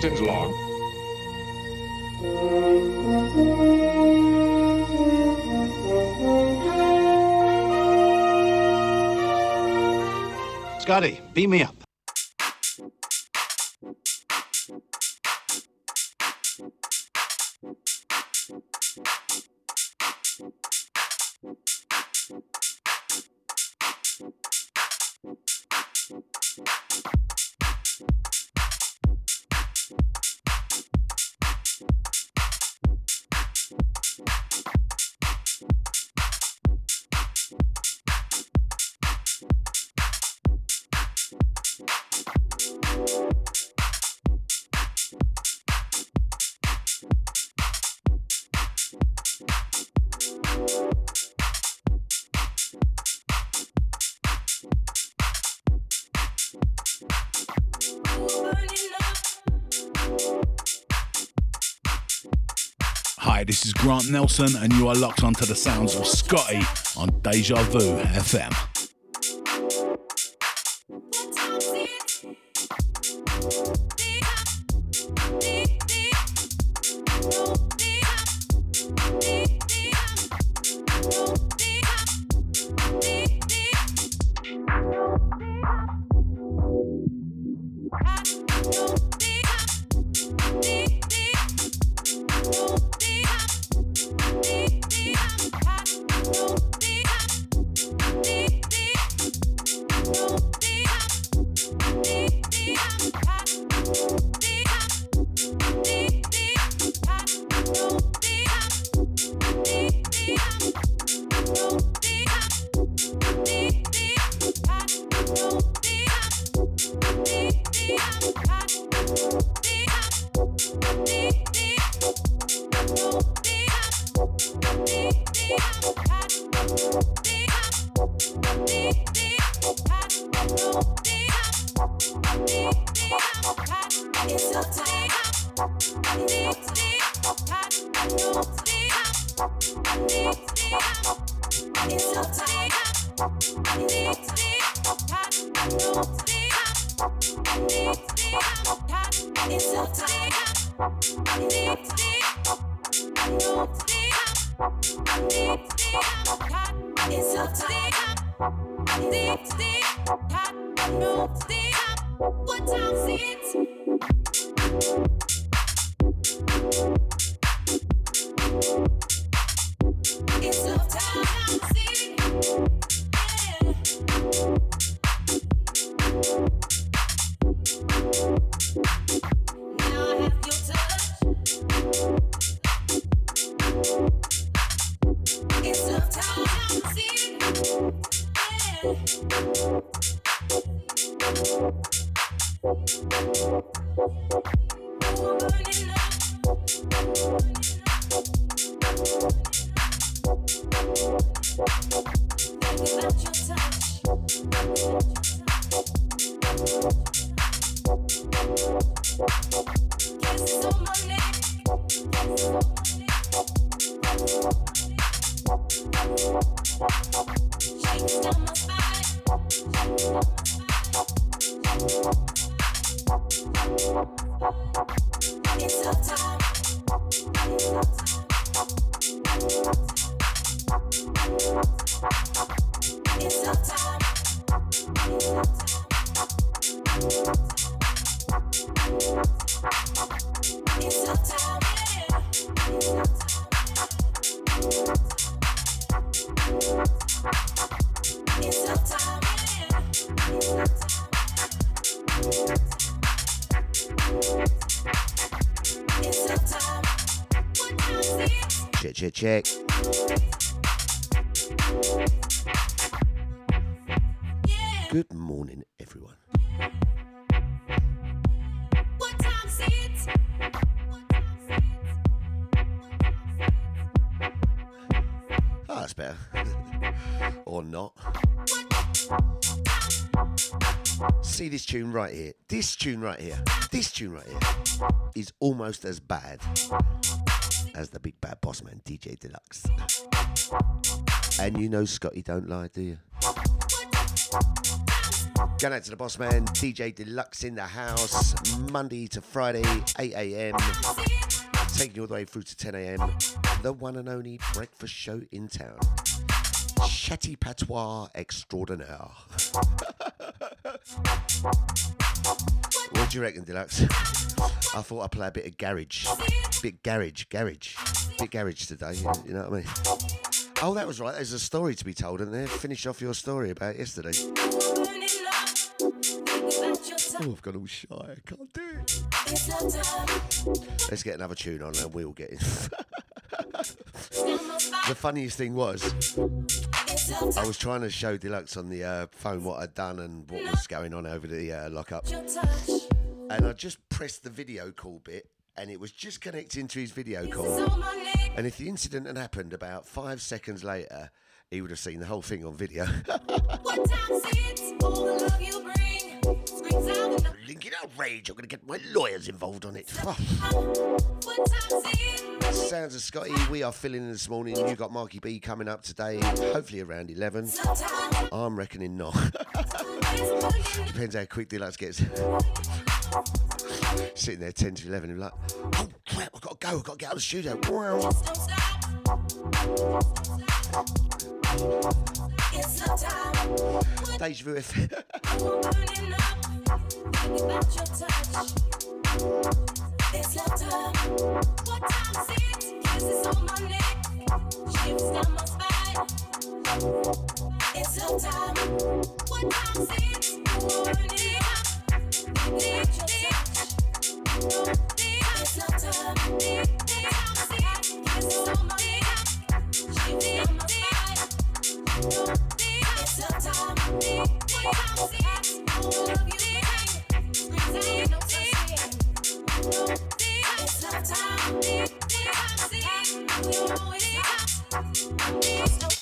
Captain's log. Scotty, beat me up. This is Grant Nelson, and you are locked onto the sounds of Scotty on Deja Vu FM. Tune right here. This tune right here. This tune right here is almost as bad as the big bad boss man, DJ Deluxe. And you know Scotty don't lie, do you? Going out to the boss man, DJ Deluxe in the house, Monday to Friday, 8 a.m. Taking you all the way through to 10 a.m. The one and only breakfast show in town. Chatty patois extraordinaire. what do you reckon, Deluxe? I thought I'd play a bit of garage. Bit garage, garage. Bit garage today, you, you know what I mean? Oh, that was right. There's a story to be told, and there. Finish off your story about yesterday. Oh, I've got all shy. I can't do it. Let's get another tune on and we'll get in. the funniest thing was, I was trying to show Deluxe on the uh, phone what I'd done and what was going on over the uh, lockup. And I just pressed the video call bit and it was just connecting to his video call. And if the incident had happened about five seconds later, he would have seen the whole thing on video. Linking outrage. I'm going to get my lawyers involved on it. Sounds of Scotty. We are filling in this morning. You got Marky B coming up today, hopefully around 11. I'm reckoning not. Depends how quick Deluxe gets. Sitting there 10 to 11 and like, oh crap, I've got to go. I've got to get out of the studio. Deja vu It's love time. What is is time. What I'm seen is it? It is. Oh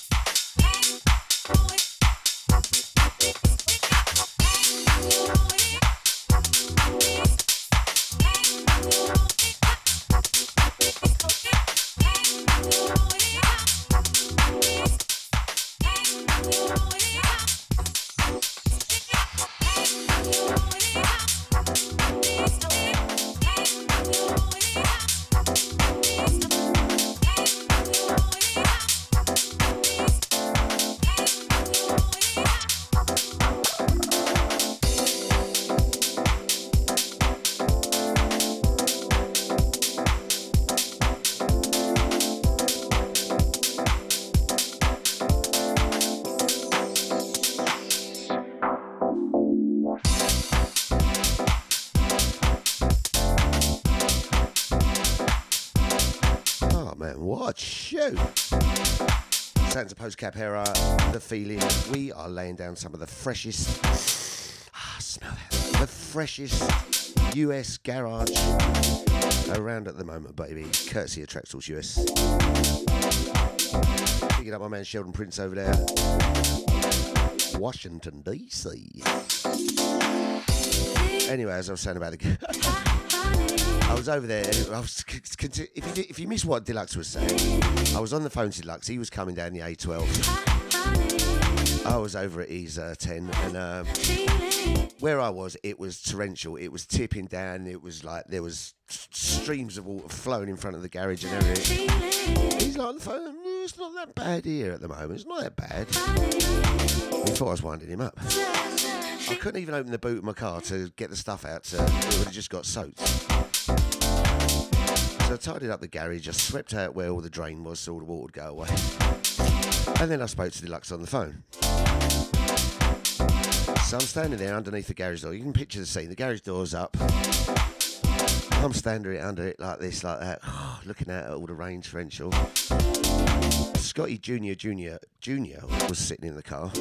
Santa Post Capera, the feeling. We are laying down some of the freshest. Ah, smell that. The freshest US garage around at the moment, baby. Courtesy of Traxels US. Picking up my man Sheldon Prince over there. Washington DC. Anyway, as I was saying about the. I was over there. I was, if you if you missed what Deluxe was saying, I was on the phone to Deluxe. He was coming down the A12. I was over at his uh, 10, and um, where I was, it was torrential. It was tipping down. It was like there was streams of water flowing in front of the garage and everything. He's like on the phone. "Mm, It's not that bad here at the moment. It's not that bad. He thought I was winding him up. I couldn't even open the boot of my car to get the stuff out. So it would have just got soaked. So I tidied up the garage, I swept out where all the drain was so all the water would go away. And then I spoke to Deluxe on the phone. So I'm standing there underneath the garage door. You can picture the scene. The garage door's up. I'm standing under it like this, like that, looking out at all the rain torrential. Scotty Junior Junior Junior was sitting in the car.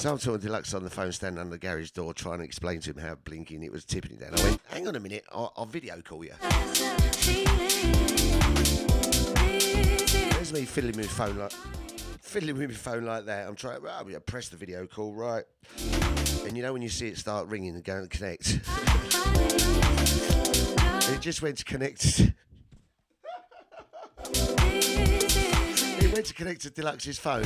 So I'm talking to Deluxe on the phone, standing under the garage door, trying to explain to him how blinking it was tipping it down. I went, hang on a minute, I'll, I'll video call you. There's me fiddling with my phone like, fiddling with my phone like that. I'm trying, well, I press the video call, right. And you know when you see it start ringing and going to connect? it just went to connect. it went to connect to Deluxe's phone,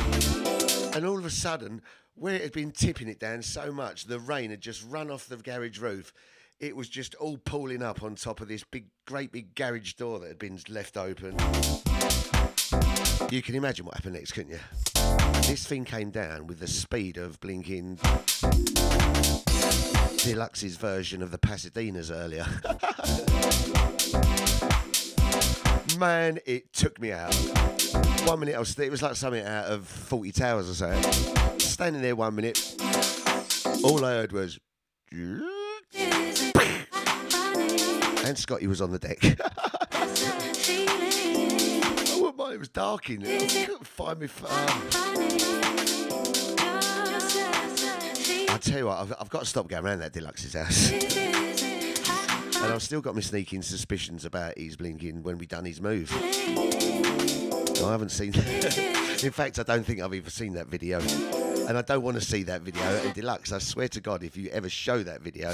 and all of a sudden, where it had been tipping it down so much, the rain had just run off the garage roof. It was just all pooling up on top of this big, great big garage door that had been left open. You can imagine what happened next, couldn't you? This thing came down with the speed of blinking Deluxe's version of the Pasadenas earlier. Man, it took me out. One minute I was, it was like something out of Fawlty Towers or something. Standing there one minute, all I heard was. And Scotty was on the deck. I wouldn't mind, it was dark in there. I couldn't find me tell you what, I've, I've got to stop going around that Deluxe's house. And I've still got my sneaking suspicions about his blinking when we done his move. I haven't seen In fact, I don't think I've even seen that video. And I don't want to see that video at Deluxe. I swear to God, if you ever show that video.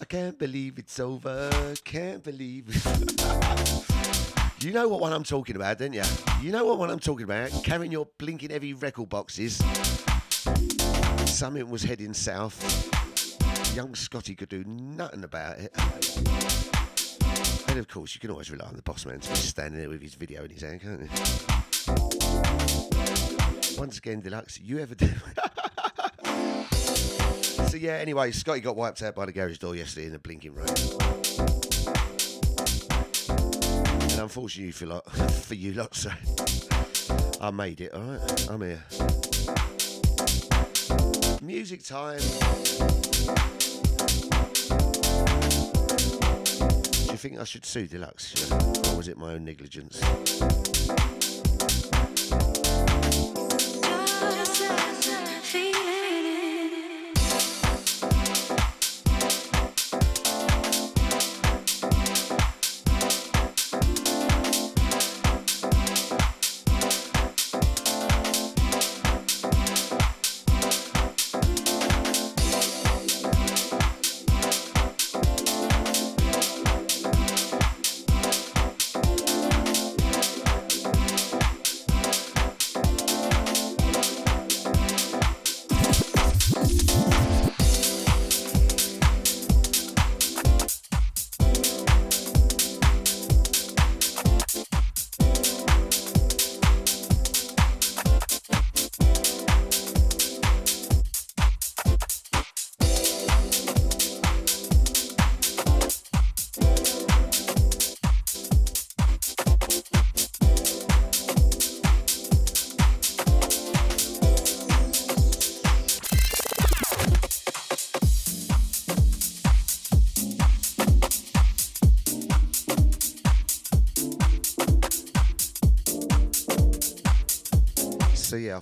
I can't believe it's over. Can't believe you know what one I'm talking about, don't you? You know what one I'm talking about? Carrying your blinking heavy record boxes. Something was heading south young Scotty could do nothing about it. And of course, you can always rely on the boss man to be standing there with his video in his hand, can't you? Once again, Deluxe, you ever do? so yeah, anyway, Scotty got wiped out by the garage door yesterday in the blinking rain. And unfortunately for, lot, for you lot, so I made it, alright? I'm here. Music time. Do you think I should sue Deluxe? Or was it my own negligence?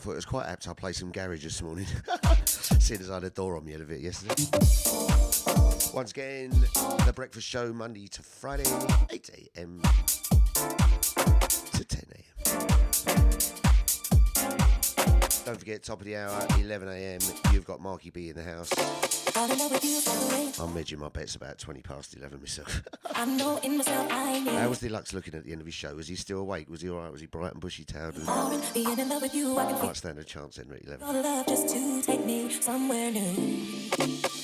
Thought it was quite apt I play some garage this morning. Seeing as I had a door on me a bit yesterday. Once again, the breakfast show Monday to Friday, 8 a.m. to 10 a.m. Don't forget, top of the hour, 11 a.m. You've got Marky B in the house. I'm edging my bets about 20 past 11 myself. I know in myself I need How was Deluxe looking at the end of his show? Was he still awake? Was he alright? Was he bright and bushy tailed? And. Being in love with you, I can feel might stand a chance at 11. your love just to take me somewhere new.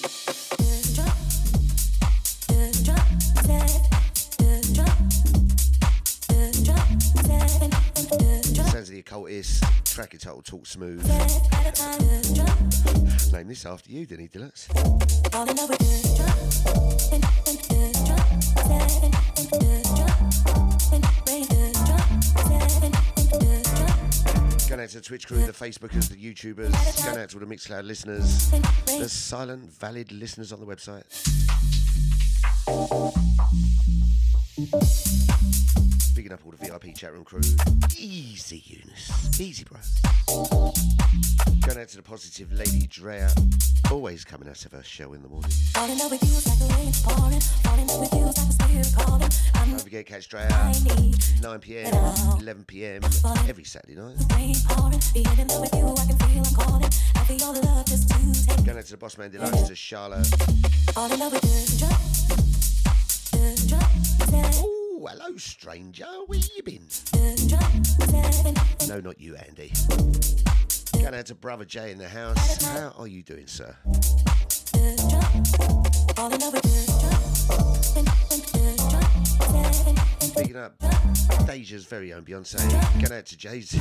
Track Talk Smooth. Name this after you, Denny Deluxe. Going out to the Twitch crew, the Facebookers, the YouTubers. Going out to all the Mixcloud listeners. The silent, valid listeners on the website. Bigging up all the VIP chat room crew. Easy, Eunice. Easy, bro. Going out to the positive Lady Drea. Always coming out of her show in the morning. Don't forget, catch Drea. 9 pm, 11 pm, every Saturday night. Going out to the Boss Man Deluxe, to Charlotte. Hello. Hello, stranger. Where you been? No, not you, Andy. Going out to Brother Jay in the house. How are you doing, sir? Picking up Deja's very own Beyonce. Going out to Jay Z.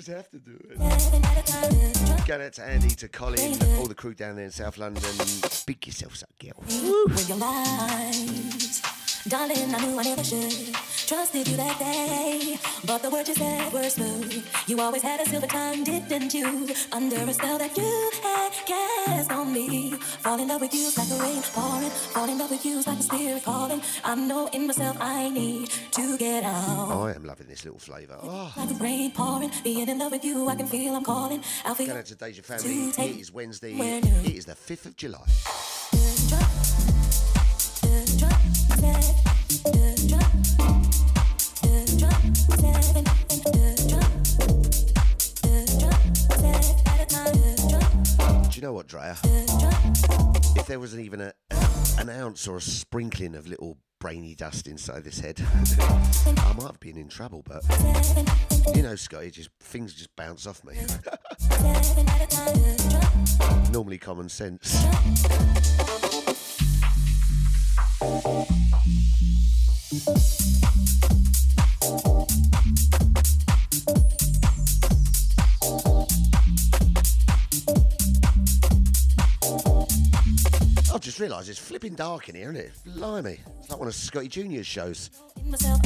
I just have to do it. Going out to Andy, to Colin, all the crew down there in South London. Big yourselves up, girl. with your lies. Darling, I knew I never should. Trusted you that day. But the words you said were smooth. You always had a silver tongue, didn't you? Under a spell that you had cast on me. Fall in love with you's like the rain pouring. Fall in love with you's like the spirit calling. I know in myself I need to get out. I am loving this little flavour. Oh. Like the rain pouring. Being in love with you, I can feel I'm calling. I'll feel Going out to Deja family. It is Wednesday. It is the 5th of July. You know what, Drea? If there wasn't even a, an ounce or a sprinkling of little brainy dust inside this head, I might have been in trouble. But you know, Scotty, just things just bounce off me. Normally common sense. I've just realised it's flipping dark in here, isn't it? Blimey. It's like one of Scotty Junior's shows. Myself,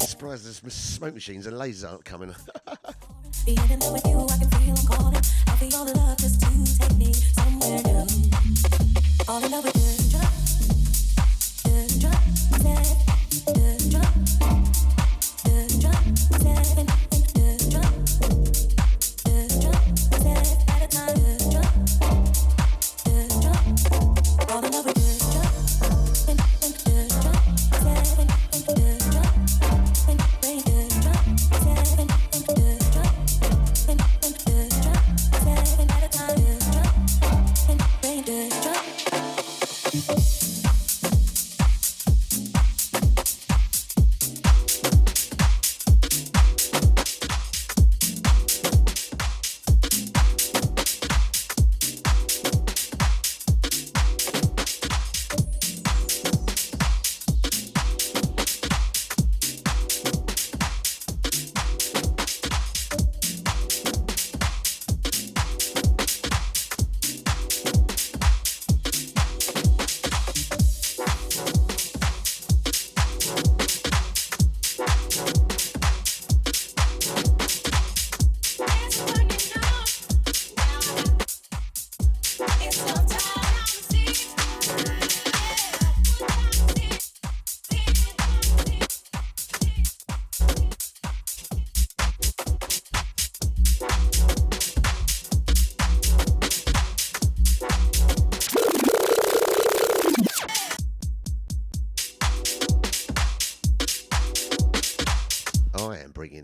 Surprised there's smoke machines and lasers aren't coming. Being in love with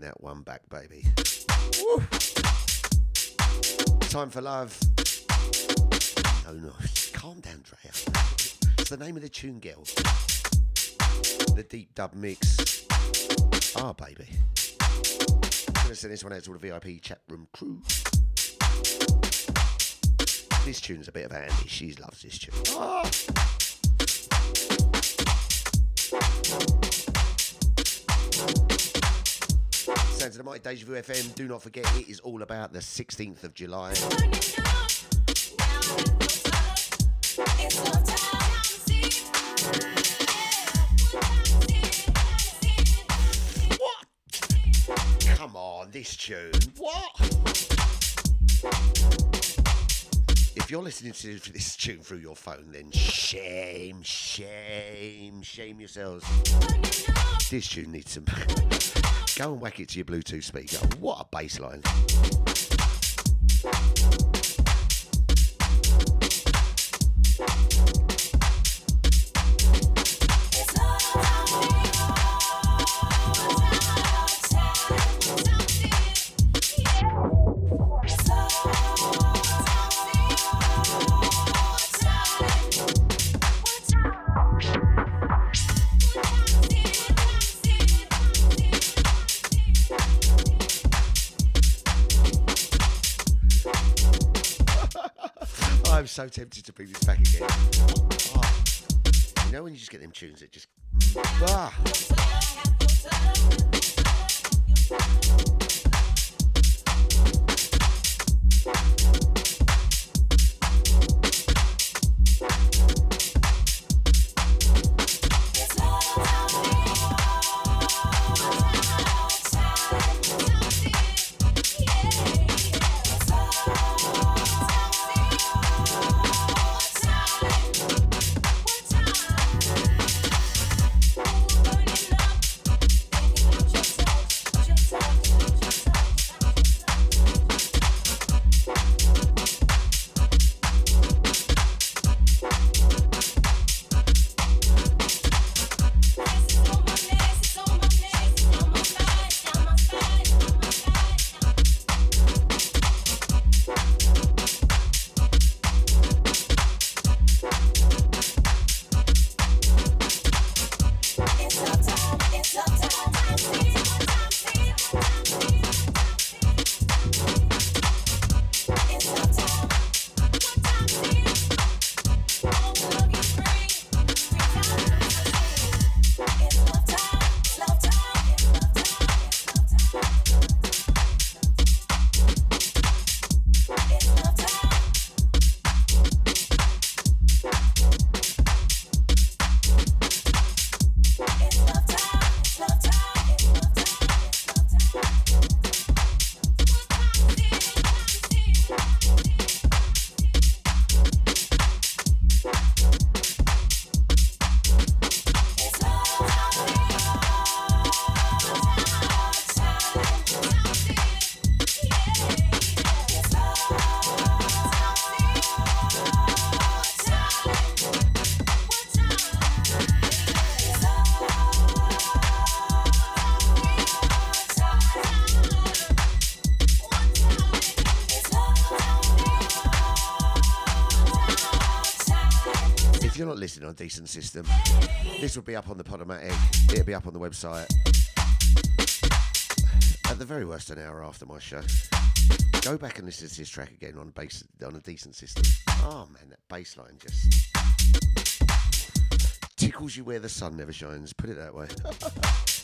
that one back, baby. Woo. Time for love. No, no, calm down, Drea. It's the name of the tune, girl. The deep dub mix. Ah, baby. I'm gonna send this one out to all the VIP chat room crew. This tune's a bit of Andy. She loves this tune. Ah. Sounds of the Mighty Deja Vu FM. Do not forget, it is all about the 16th of July. What? Come on, this tune. What? If you're listening to this tune through your phone, then shame, shame, shame yourselves. This tune needs some. Go and whack it to your Bluetooth speaker. What a bass line. So tempted to bring this back again. Oh. You know when you just get them tunes that just. Ah. Decent System, this will be up on the Podomatic. It'll be up on the website. At the very worst, an hour after my show. Go back and listen to this track again on bass on a decent system. Oh man, that bass line just tickles you where the sun never shines. Put it that way.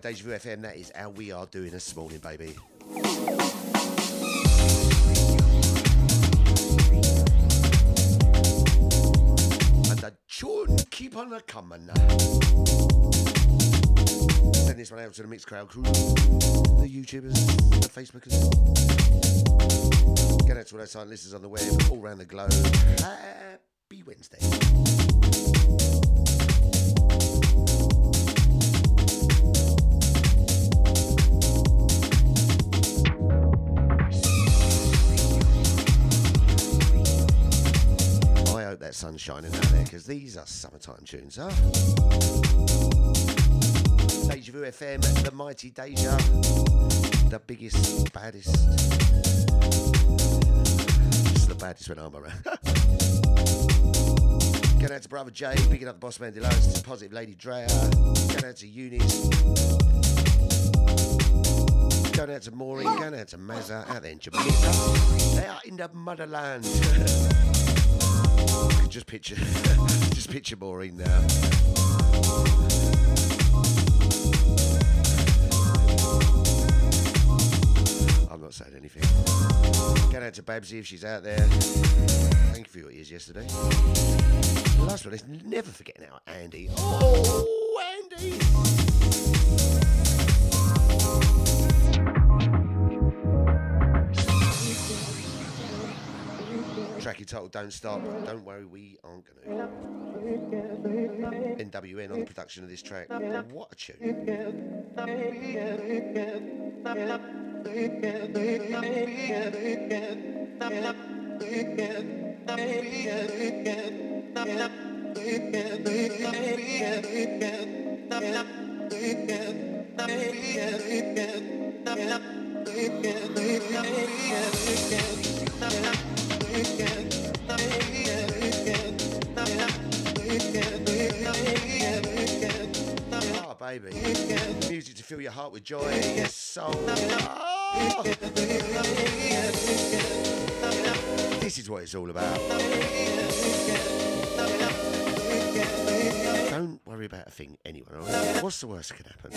Deja Vu FM. That is how we are doing this morning, baby. And the tune keep on a coming. Send this one out to the Mixcloud crew, the YouTubers, the Facebookers. Get out to all our silent listeners on the web, all around the globe. Happy shining out there because these are summertime tunes, huh? Deja Vu FM, the mighty Deja, the biggest, baddest. It's the baddest when I'm around. Going out to Brother Jay, picking up the Boss Man Deluxe, Positive Lady Drea. Going out to Eunice. Going out to Maureen, going out to Mazza, out there in Jamaica. They are in the motherland. just picture, just picture Maureen now. I'm not saying anything. Going out to Babsy if she's out there. Thank you for your ears yesterday. Last one is never forgetting our Andy. Oh, Andy! Tracky title, Don't Stop. Don't worry, we aren't going to. NWN on the production of this track. What a tune. Baby. Music to fill your heart with joy, your soul. Oh. This is what it's all about. Worry about a thing, all right? What's the worst that can happen?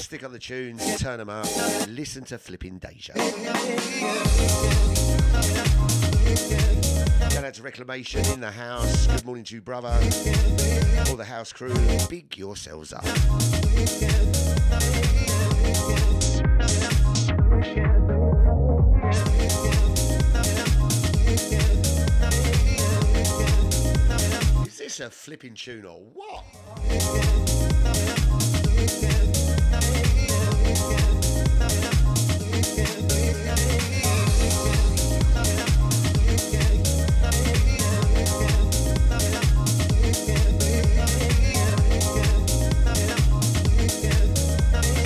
Stick on the tunes, turn them up, listen to flipping Deja. Going out to Reclamation in the house. Good morning to you, brother. All the house crew, big yourselves up. This a flipping tune or what?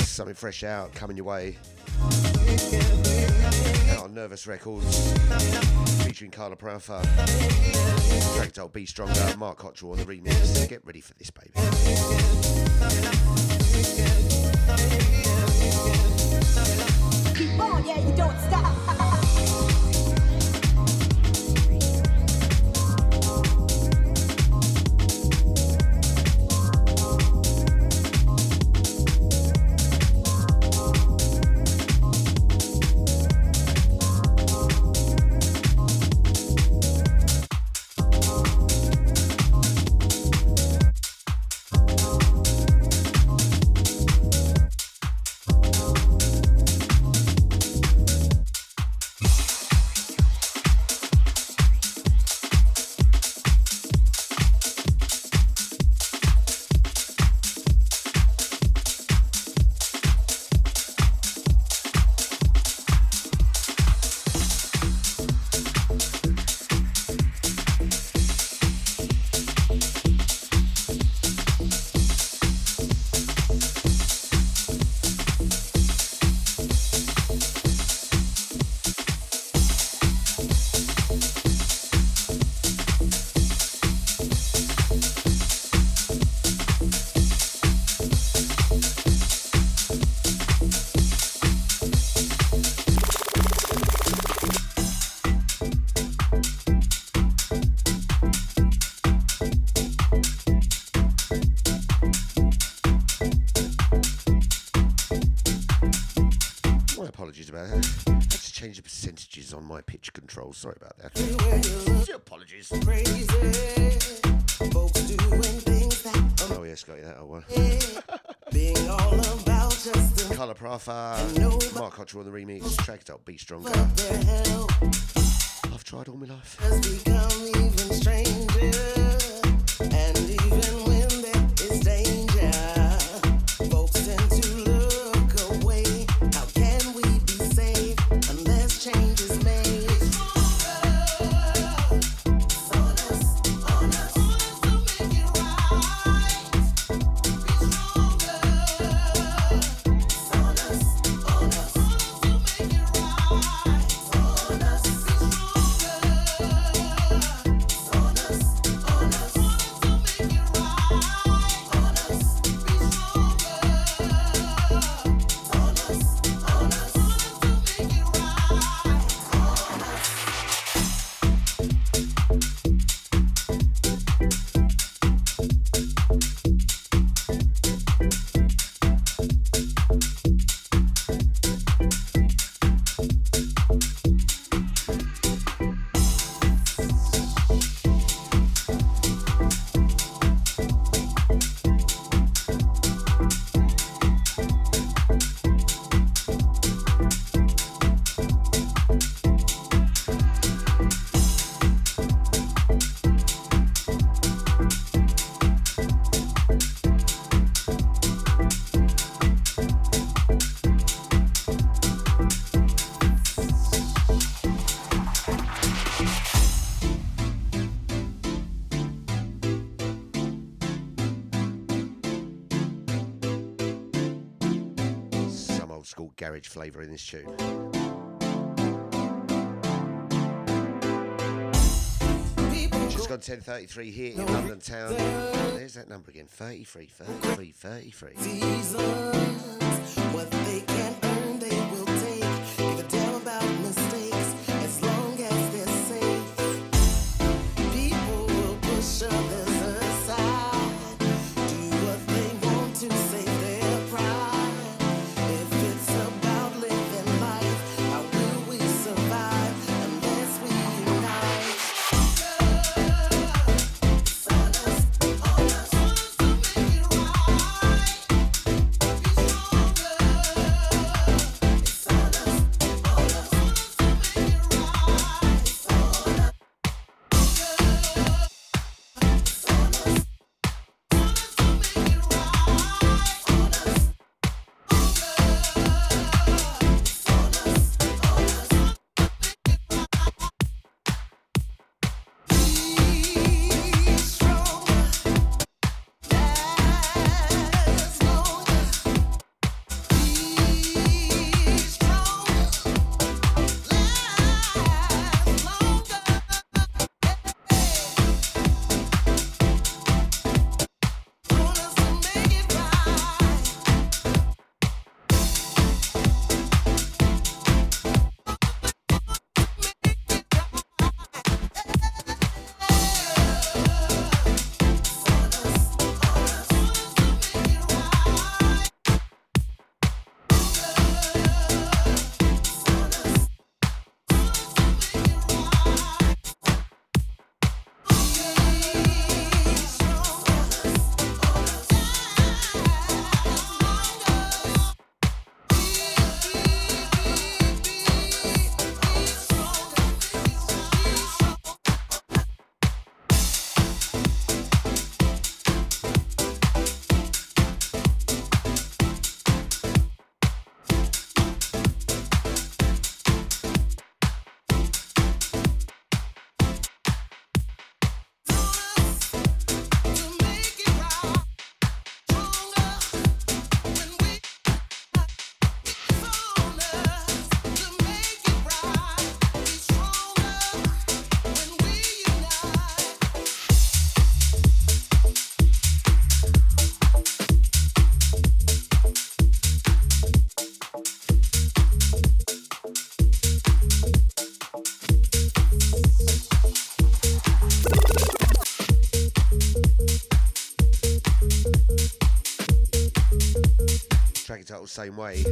Something fresh out coming your way. On Nervous Records, featuring Carla Prafa. Track title Be Stronger, Mark Cottrell on the remix. Get ready for this, baby. Keep on, yeah, you don't stop. percentages on my pitch control. Sorry about that. Apologies. Oh, yeah, Scotty, that old one. Carla Prafa, Mark Cottrell on the remix, track it up, Be Stronger. I've tried all my life. Tune. Just gone 10.33 here in London town. There's that number again, 33, 33, 33. Same Way.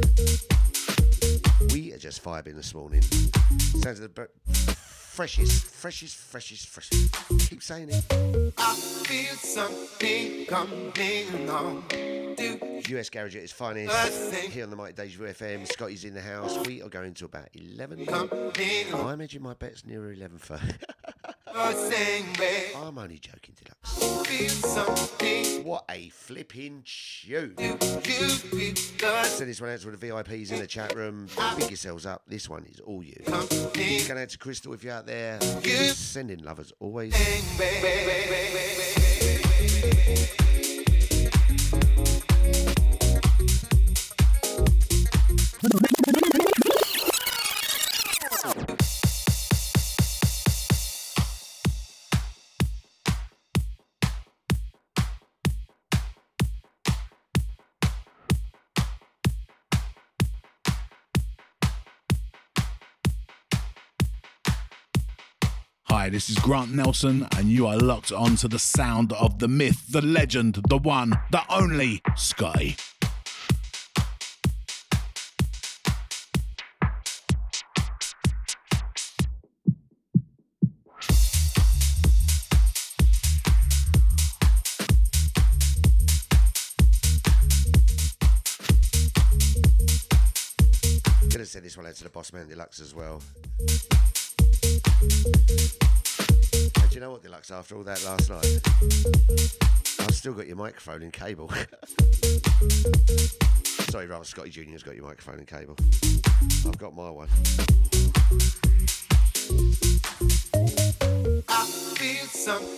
We are just vibing this morning. Sounds of the freshest, freshest, freshest, freshest. Keep saying it. I feel something coming on. US Garage at its finest. Here on the Mighty Deja FM. Scotty's in the house. We are going to about 11. I'm edging my bets nearer 11 for. the same way. I'm only joking, Deluxe. Feel. What a flipping tune. Do you feel the Send this one out to all the VIPs in the chat room. Pick yourselves up. This one is all you. coming Going out to Crystal if you're out there. Sending love as always. This is Grant Nelson, and you are locked onto the sound of the myth, the legend, the one, the only Sky. Gonna send this one out to the boss man Deluxe as well. Do you know what, Deluxe? After all that last night, I've still got your microphone and cable. Sorry, rather, Scotty Junior's got your microphone and cable. I've got my one. I feel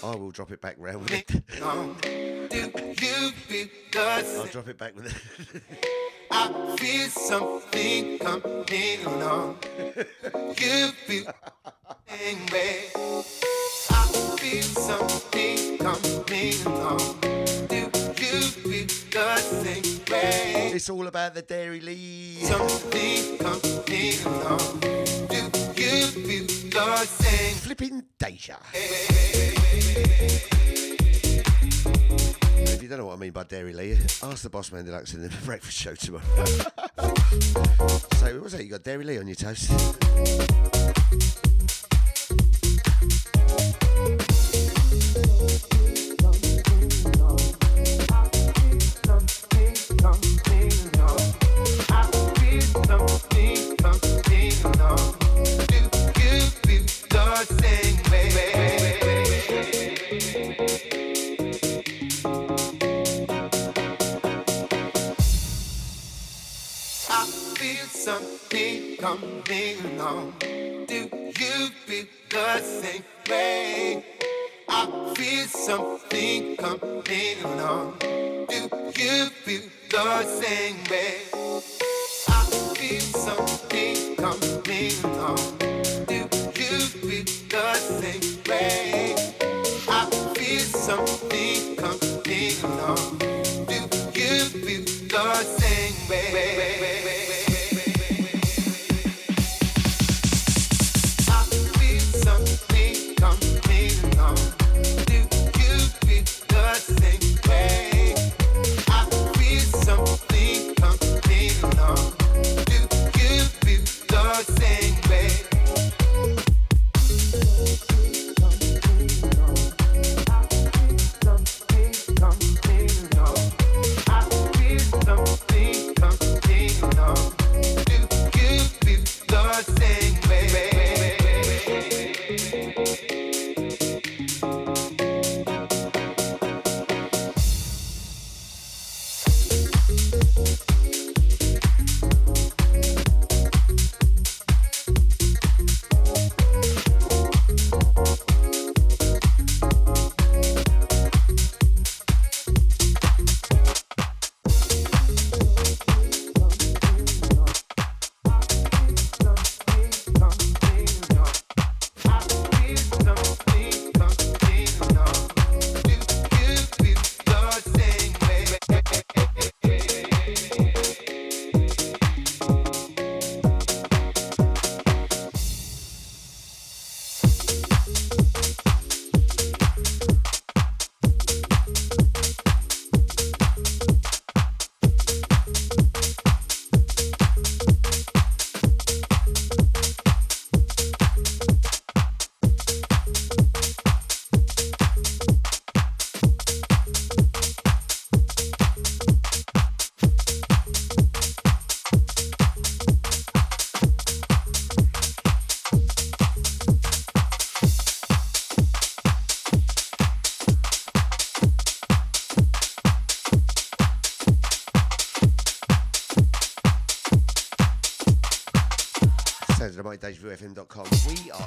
I will drop it back round with it. on. Do you feel the I'll drop it back with it. I feel something coming along. You feel It's all about the Dairylea. Something coming along. Do you feel the same? Flipping Deja. If you don't know what I mean by Dairylea, ask the boss man deluxe in the breakfast show tomorrow. so, what's that? You got Dairylea on your toast?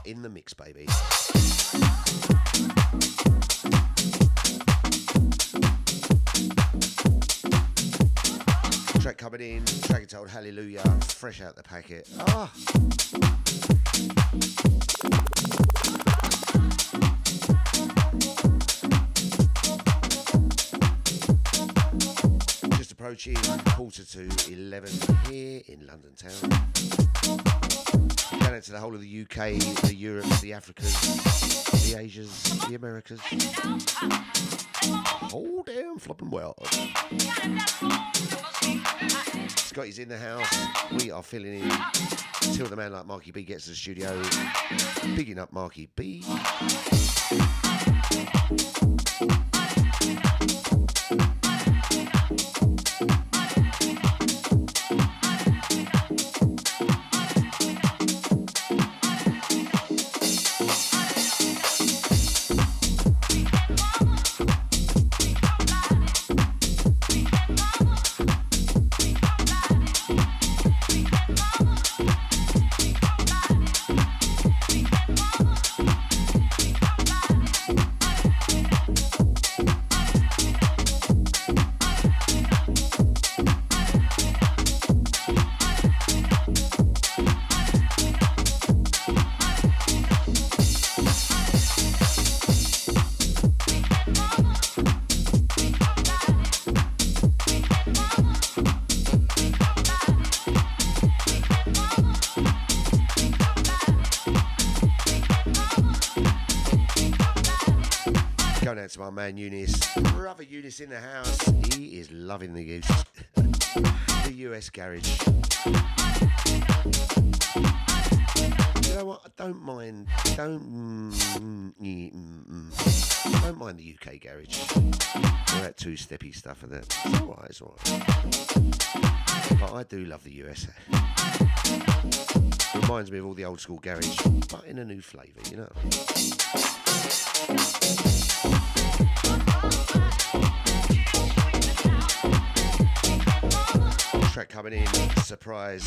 In the mix, baby. Track coming in, track entitled Hallelujah, fresh out the packet. Ah. Just approaching quarter to 11 here in London town. UK, the Europe, the Africas, the Asias, the Americas. Hold damn flopping well. Scotty's in the house. We are filling in till the man like Marky B gets to the studio. Bigging up Marky B. In the house. He is loving the use. the US garage. You know what? I don't mind. Don't. Mm, mm, mm. Don't mind the UK garage. All that two steppy stuff and that. It's alright, it's alright. But I do love the US. Reminds me of all the old school garage, but in a new flavour, you know. Track coming in, surprise.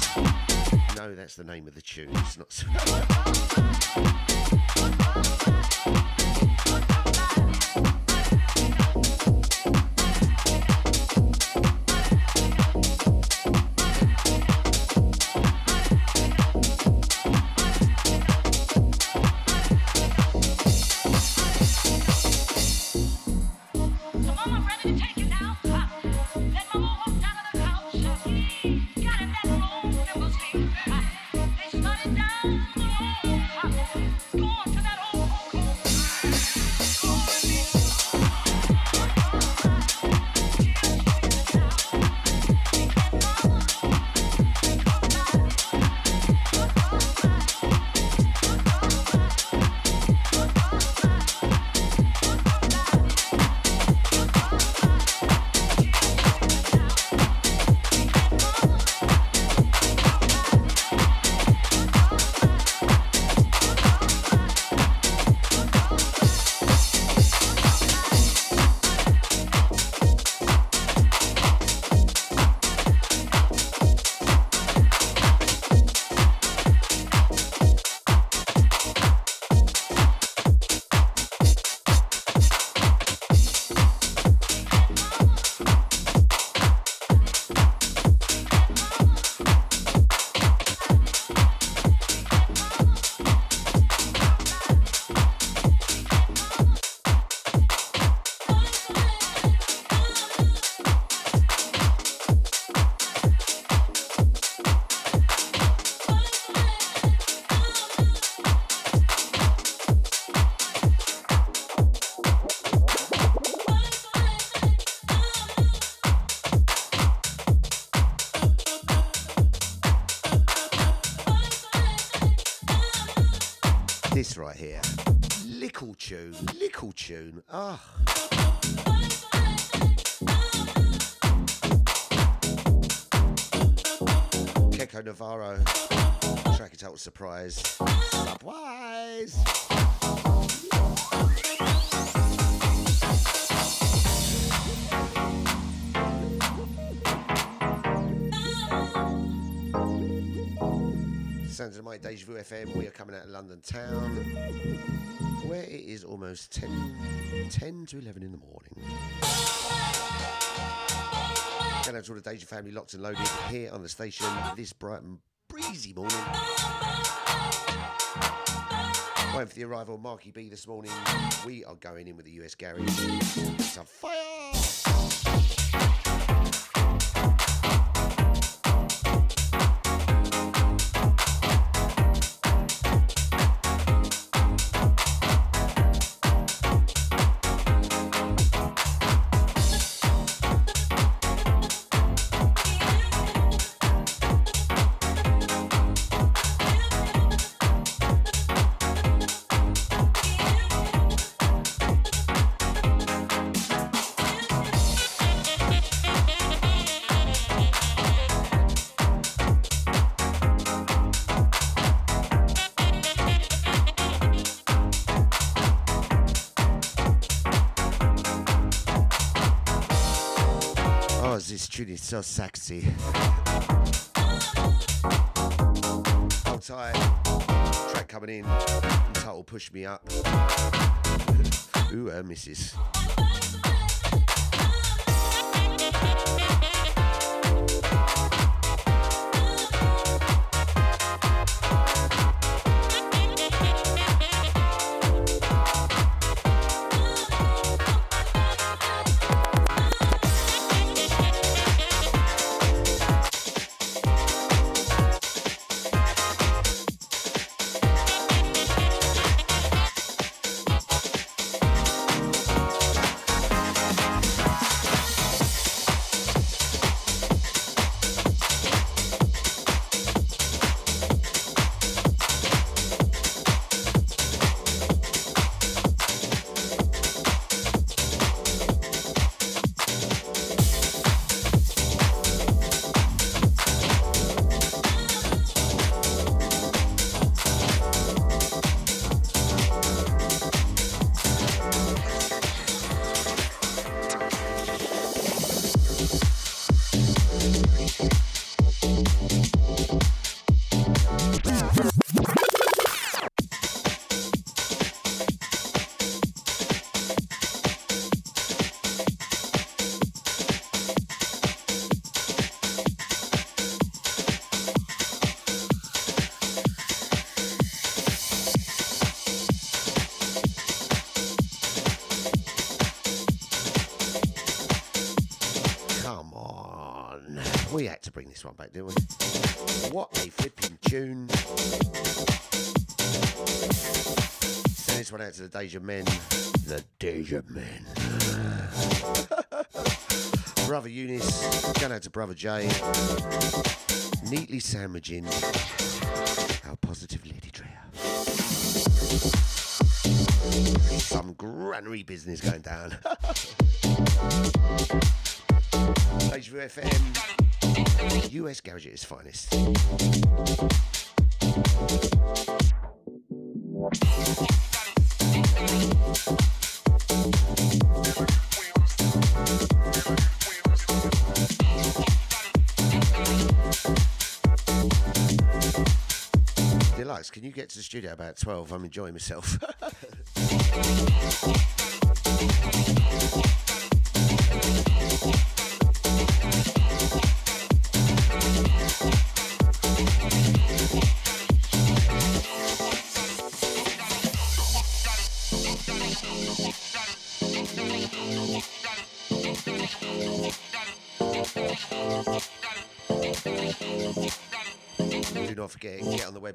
No, that's the name of the tune. It's not. right here. Lickle tune. little tune. Ah. Kiko Navarro. Track it out with surprise. Surprise! Deja Vu FM. We are coming out of London town, where it is almost 10, 10 to 11 in the morning. Going to all the Deja family locked and loaded here on the station this bright and breezy morning. Waiting for the arrival of Marky B this morning. We are going in with the US Garage. It's a fire! Is so sexy. Hold tight. Track coming in. Title Push Me Up. Ooh, uh, missus. Bring this one back, didn't we? What a flipping tune. Send this one out to the Deja Men. The Deja Men. Brother Eunice, going out to Brother Jay. Neatly sandwiching our positive lady trio. Some granary business going down. Deja Vu FM, US Garage at its finest. Deluxe, can you get to the studio about 12? I'm enjoying myself.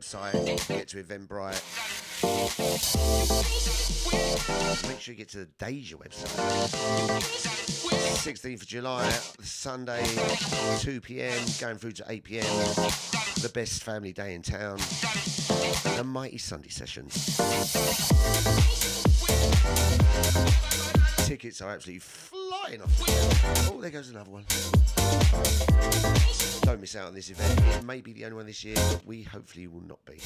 website, get to Eventbrite. Make sure you get to the Deja website. 16th of July, Sunday, 2 pm, going through to 8 pm. The best family day in town. The Mighty Sunday Sessions. Tickets are absolutely off. Oh, there goes another one. Don't miss out on this event. It may be the only one this year, we hopefully will not be.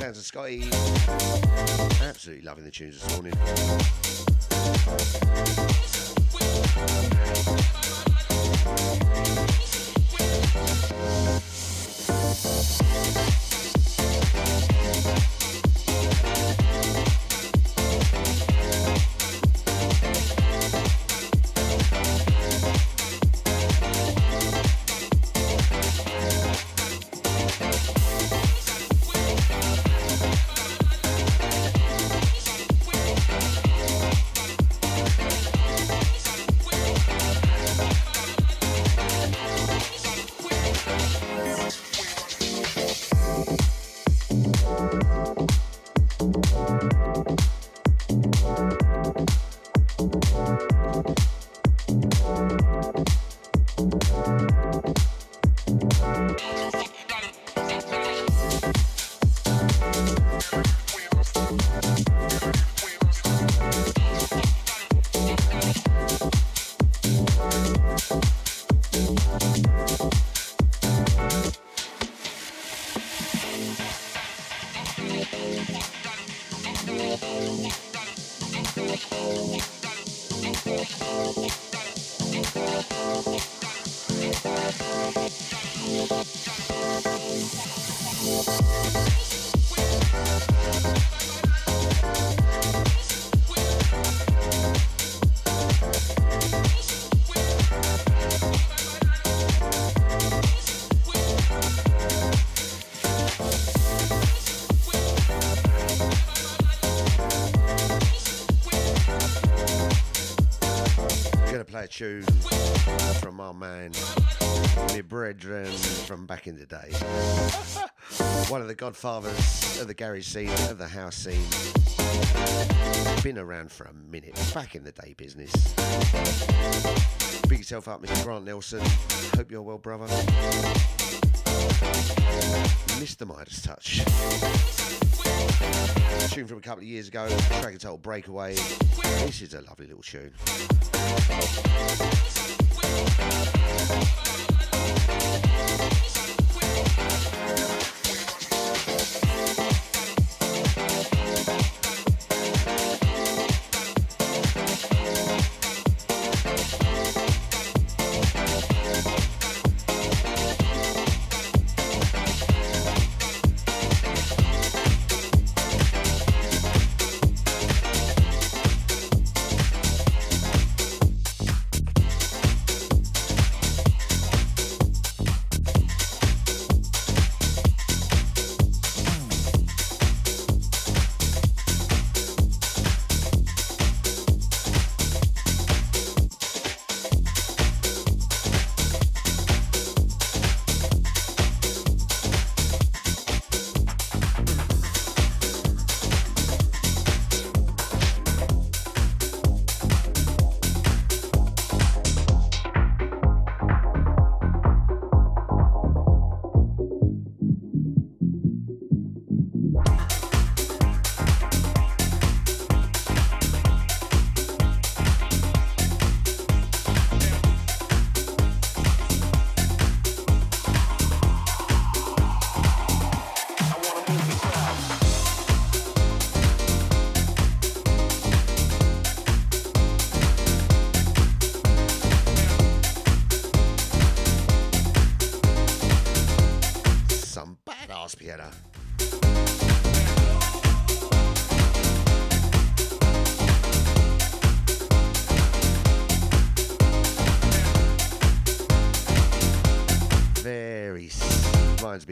Sounds of Scotty. Absolutely loving the tunes this morning. Gonna play a tune from our man, my brethren from back in the day. One of the godfathers of the garage scene, of the house scene. Been around for a minute, back in the day business. Big yourself up, Mr. Grant Nelson. Hope you're well, brother. Mr. Midas Touch. Tune from a couple of years ago, track entitled Breakaway. This is a lovely little tune.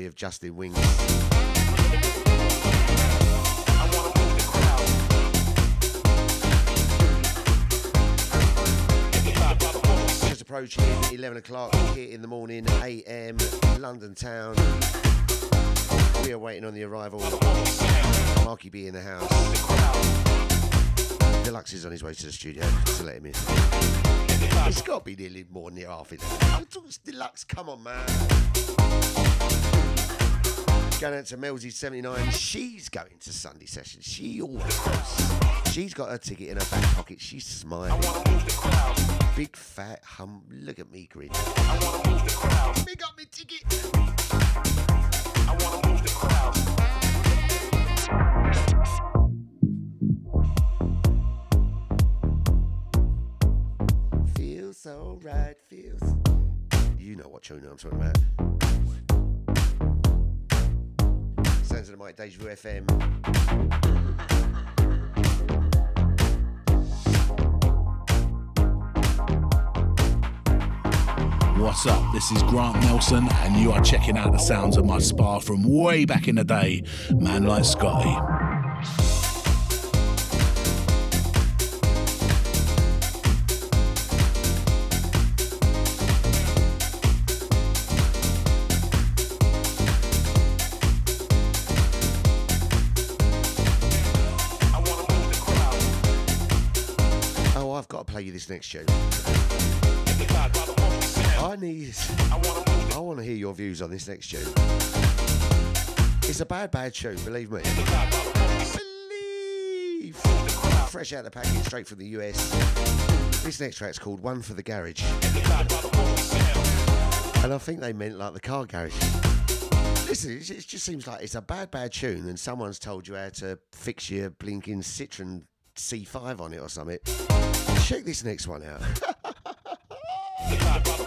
Me of Justin Wings. Just approaching 11 o'clock here in the morning, AM, London town. We are waiting on the arrival. Marky B in the house. Deluxe is on his way to the studio to let him in. It's got to be nearly more than half an I'm Deluxe, come on, man. Going out to Melzy79. She's going to Sunday session. She always does. She's got her ticket in her back pocket. She's smiling. Big fat hum. Look at me grin. Me got me ticket. I want to move the crowd. Feels so right. Feels. You know what tune I'm talking about. Sounds of the mic, Deja Vu FM. What's up? This is Grant Nelson, and you are checking out the sounds of my spa from way back in the day, Man Like Scotty. Next tune. I need. I want to hear your views on this next tune. It's a bad, bad tune, believe me. Believe. Fresh out of the packet, straight from the US. This next track's called One for the Garage. And I think they meant like the car garage. Listen, it just seems like it's a bad, bad tune, and someone's told you how to fix your blinking Citroen C5 on it or something. Check this next one out.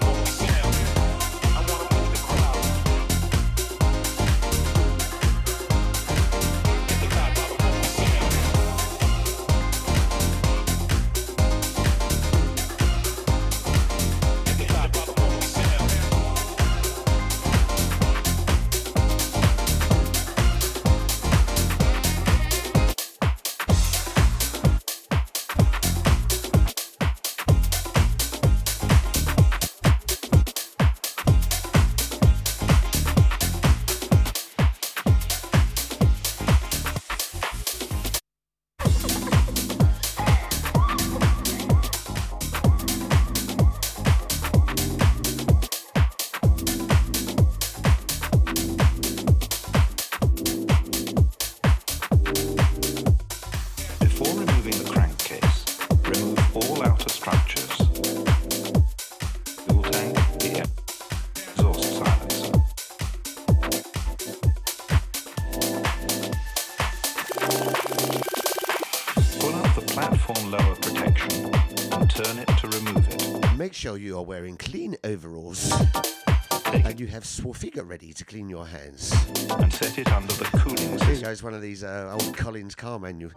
sure you are wearing clean overalls and you have Swarfega ready to clean your hands. and set it under the cooling Here goes one of these uh, old Collins car manuals.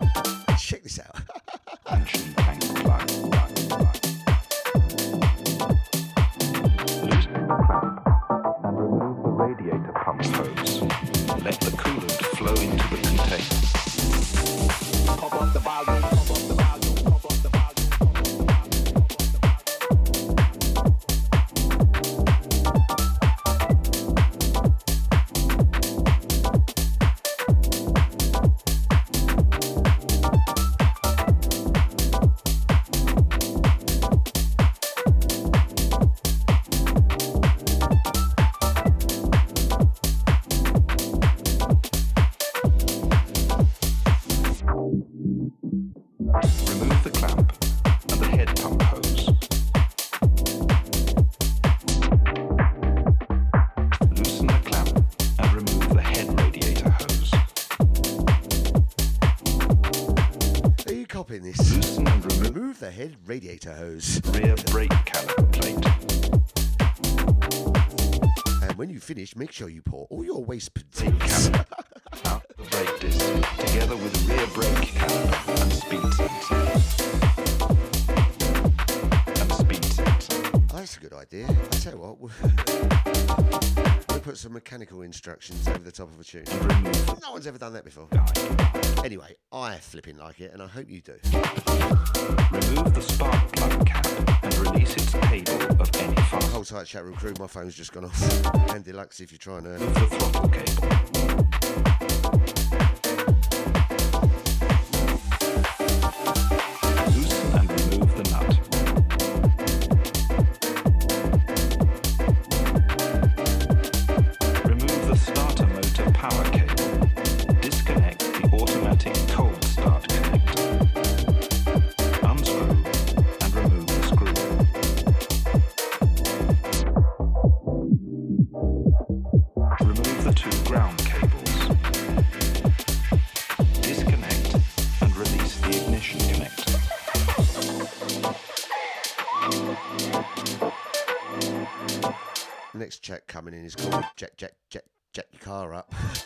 Check this out. hose. rear brake caliper plate. And when you you've make sure you pour all your waste pads. Out the brake disc, together with rear brake caliper and speed sensor. And speed sensor. Oh, that's a good idea. I tell you what, we'll, put some mechanical instructions over top of a tune. No one's ever done that before. Anyway, I flipping like it, and I hope you do. Remove the spark plug cap and release its cable of any fast. Hold tight, chat room crew. My phone's just gone off. And deluxe if you're trying to. Remove the throttle cable.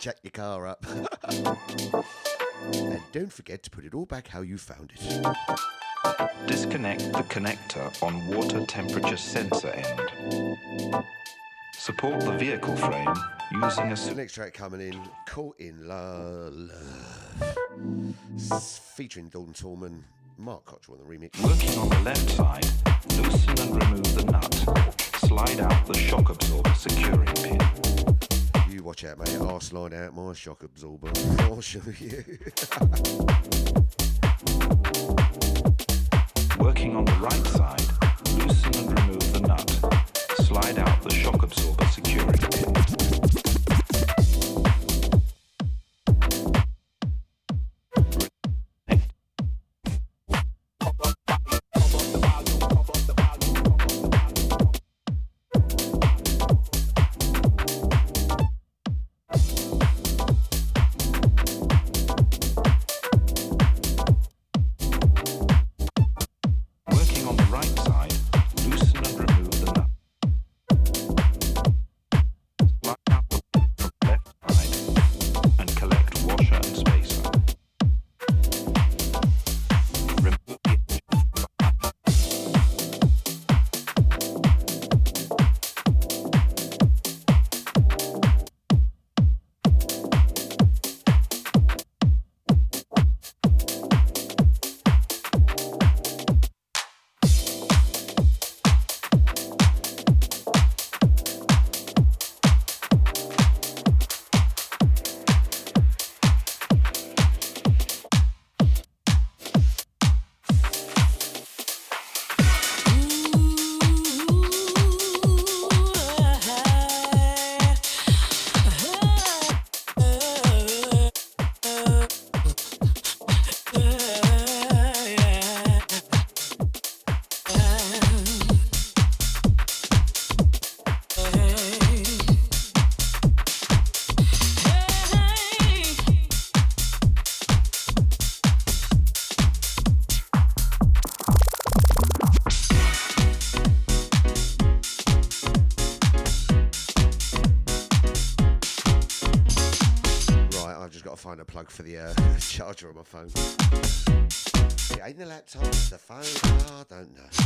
Jet Your Car Up. and don't forget to put it all back how you found it. Disconnect the connector on water temperature sensor end. Support the vehicle frame using a The s- next track coming in, Caught in La Love. Featuring Dalton Tallman, Mark Cottrell on the remix. Working on the left side, loosen and remove the nut. Slide out the shock absorber securing pin. You watch out, mate. I'll slide out my shock absorber. I'll show you. Working on the right side, loosen and remove the nut. Slide out the shock absorber securing pin. On my phone. It ain't the laptop, it's the phone. I don't know.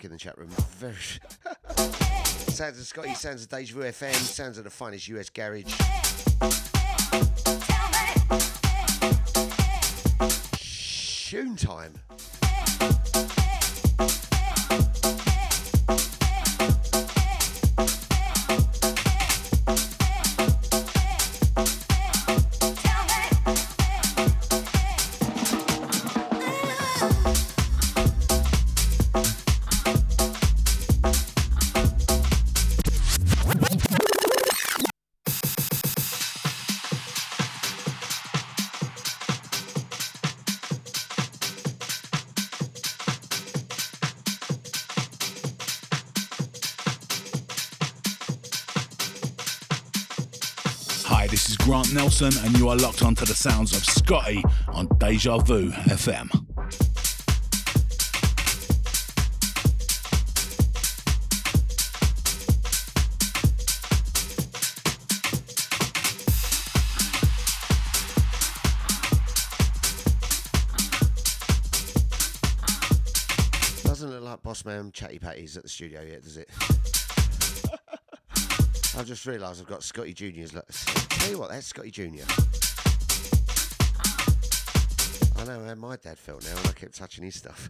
Back in the chat room sounds of Scotty, sounds of Deja Vu FM, sounds of the finest US garage. Tune time. Nelson, and you are locked onto the sounds of Scotty on Deja Vu FM. Doesn't look like Boss Man Chatty Patty's at the studio yet, does it? I've just realised I've got Scotty Junior's. Look, tell you what, that's Scotty Junior. I know how my dad felt now when I kept touching his stuff.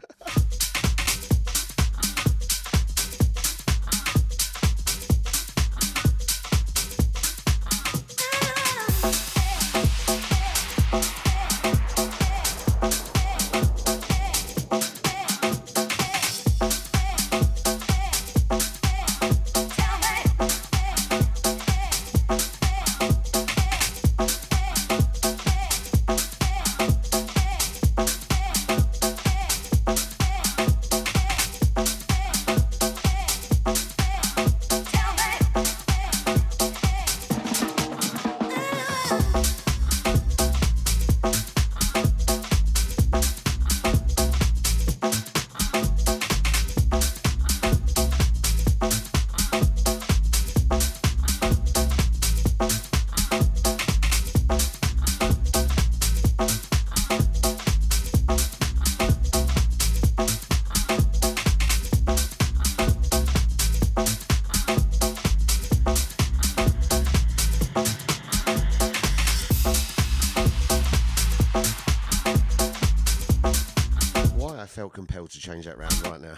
Why I felt compelled to change that round right now.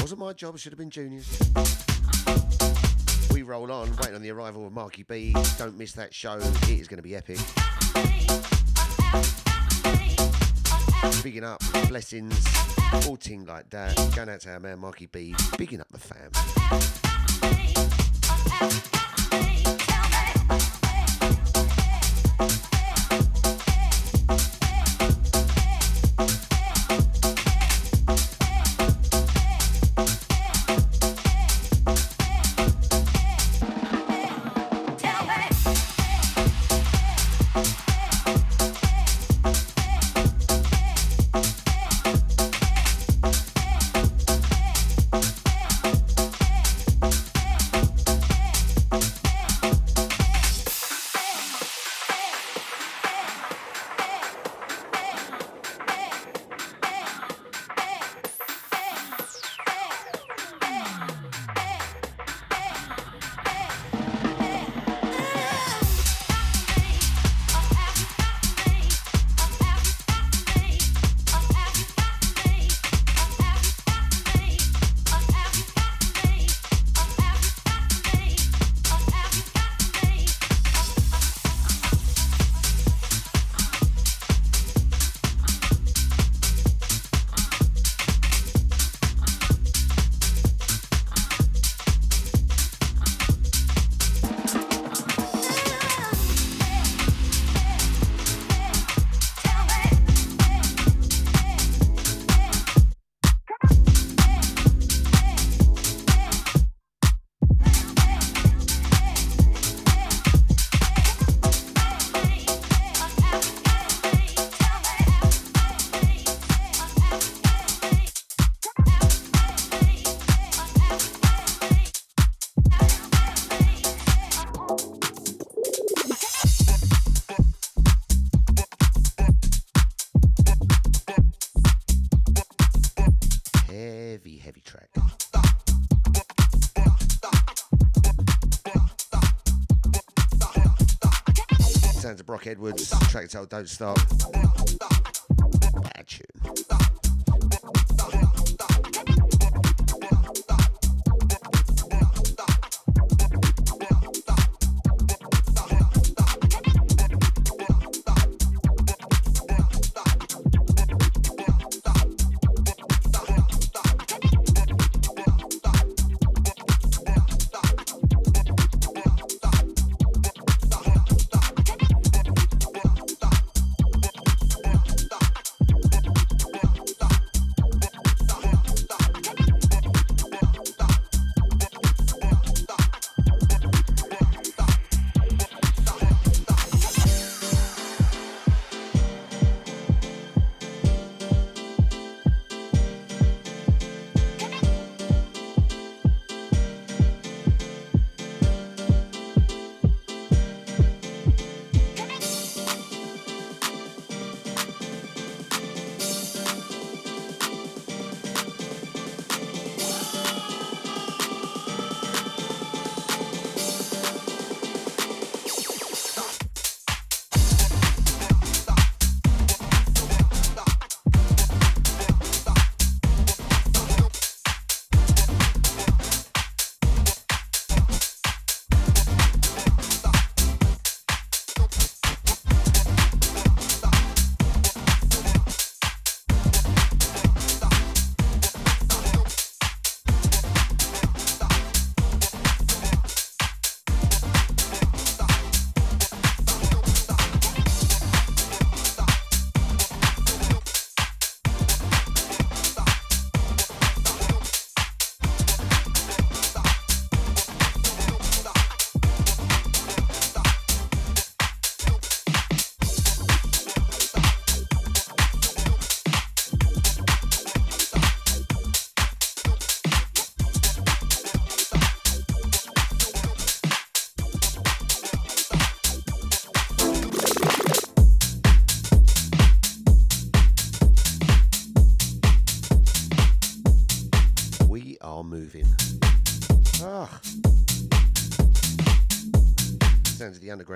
Wasn't my job, should have been Junior's. We roll on, waiting on the arrival of Marky B. Don't miss that show, it is going to be epic. Bigging up, blessings, all ting like that. Going out to our man Marky B, bigging up the fam. Out Edwards, track out. Don't Stop.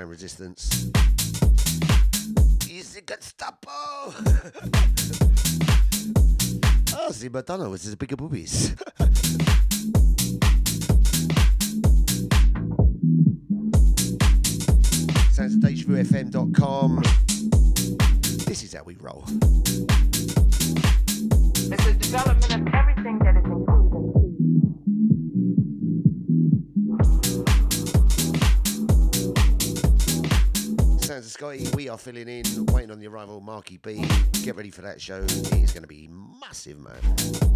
underground resistance. Easy Gestapo! oh, Zimadonna was his bigger boobies. for that show. It's going to be massive, man.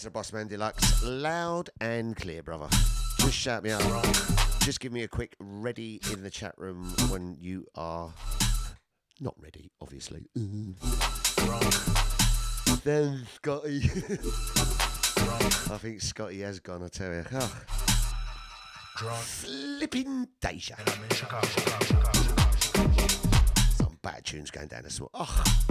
To the Boss Man Deluxe. Loud and clear, brother. Just shout me out. Just give me a quick ready in the chat room when you are not ready, obviously. Mm. Then Scotty. I think Scotty has gone, I tell you. Oh. Flipping Deja. Some bad tunes going down as well. Oh.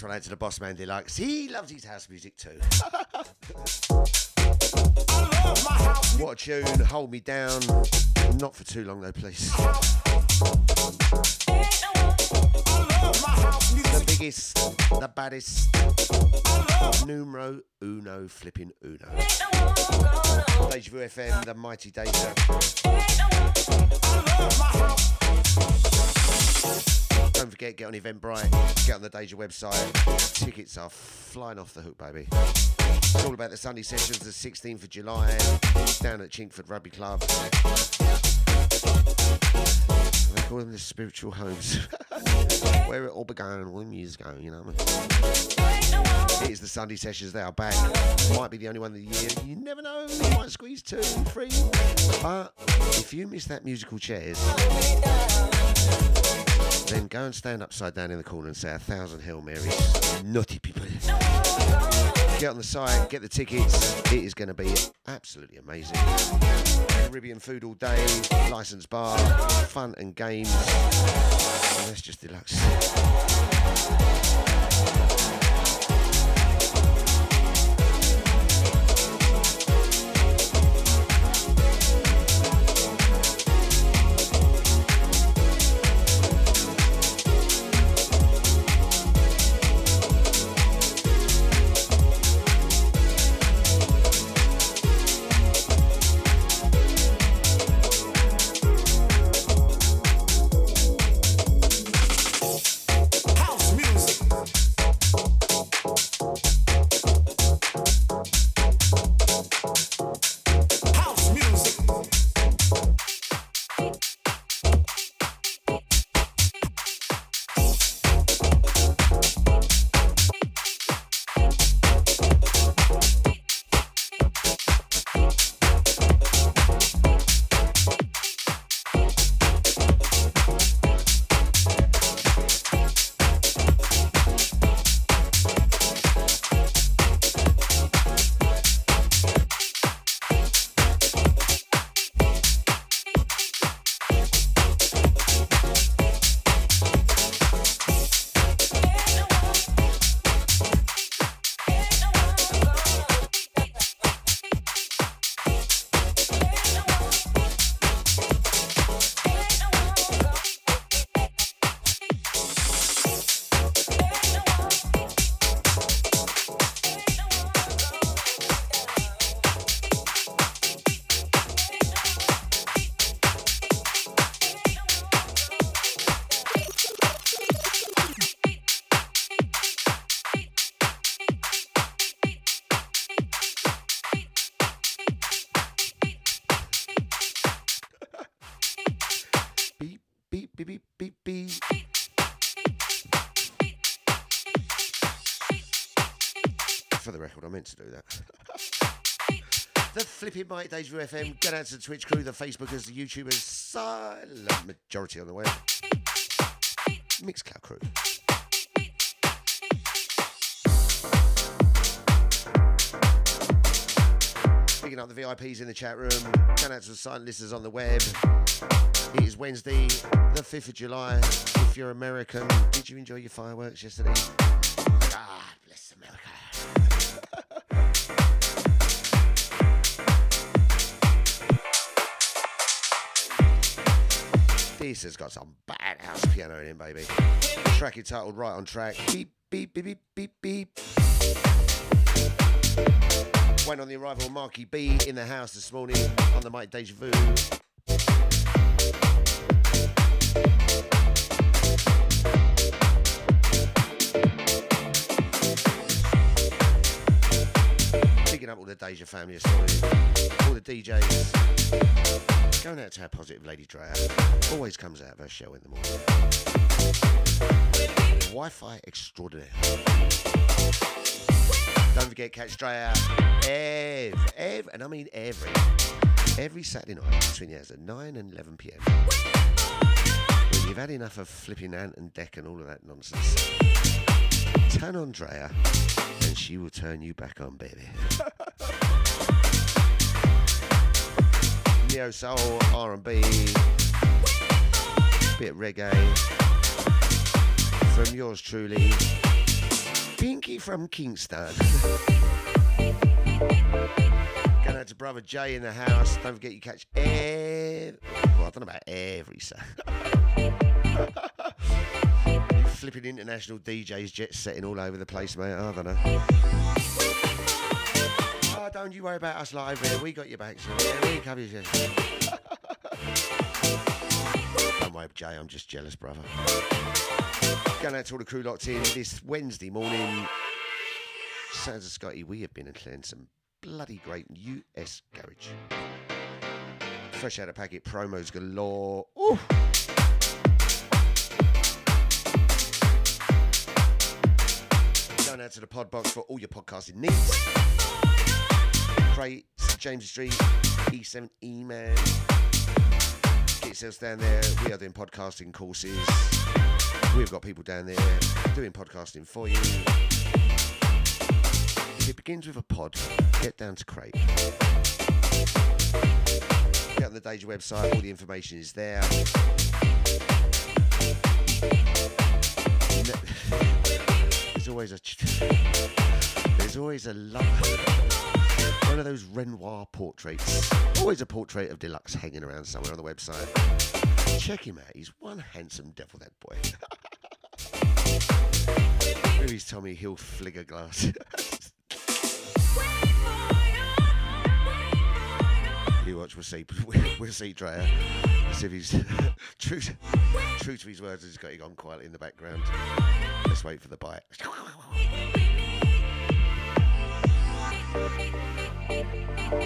This one out to the boss man Deluxe. He loves his house music too. what a tune. Hold me down. Not for too long though, please. The biggest, the baddest, numero uno flipping uno. Deja Vu FM, the mighty Deja. Don't forget, get on Eventbrite, get on the Deja website. Tickets are flying off the hook, baby. It's all about the Sunday sessions, the 16th of July, down at Chingford Rugby Club. They call them the spiritual homes. Where it all began all the music going, you know what I mean? It is the Sunday sessions, they are back. Might be the only one of the year. You never know, you might squeeze two, three. But if you miss that musical chairs, then go and stand upside down in the corner and say a thousand Hail Marys. Naughty people. Get on the site, get the tickets. It is going to be absolutely amazing. Caribbean food all day, licensed bar, fun and games. And that's just deluxe. Flipping Mike Vu FM. Get out to the Twitch crew, the Facebookers, the YouTubers, silent majority on the web. Mixcloud crew. Picking up the VIPs in the chat room. Going out to the silent listeners on the web. It is Wednesday, the 5th of July. If you're American, did you enjoy your fireworks yesterday? This has got some bad house piano in it, baby. Track entitled Right on Track. Beep, beep, beep, beep, beep, beep. Went on the arrival of Marky B in the house this morning on the Mike Deja Vu. Picking up all the Deja family this morning, all the DJs. Going out to our positive Lady Drea. Always comes out of her shell in the morning. Wi-Fi extraordinaire. Don't forget catch Drea ev, ev, and I mean every, every Saturday night between the hours of 9 and 11 p.m. When you've had enough of flipping Ant and Dec and all of that nonsense, turn on Drea and she will turn you back on, baby. Neo soul, R&B, bit reggae from yours truly, Pinky from Kingston. Going out to brother Jay in the house. Don't forget you catch every, well, I don't know about every Saturday. flipping international DJs jet setting all over the place, mate. I don't know. Oh, don't you worry about us live here. We got your back, so we cover you. Don't worry, Jay. I'm just jealous, brother. Going out to all the crew locked in this Wednesday morning. Sounds of Scotty, we have been clearing some bloody great US garage. Fresh out of packet promos galore. Ooh. Going out to the pod box for all your podcasting needs. St James Street, E7 E-Man. Get yourselves down there. We are doing podcasting courses. We've got people down there doing podcasting for you. If it begins with a pod, get down to Crate. Get on the Deja website, all the information is there. There's always a there's always a one of those Renoir portraits. Always a portrait of Deluxe hanging around somewhere on the website. Check him out. He's one handsome devil, that boy. Maybe he's Tommy Hilfiger glass. you watch, we'll see. We'll see Drea. See if he's true, true to his words. He's got it on quietly in the background. Let's wait for the bite. When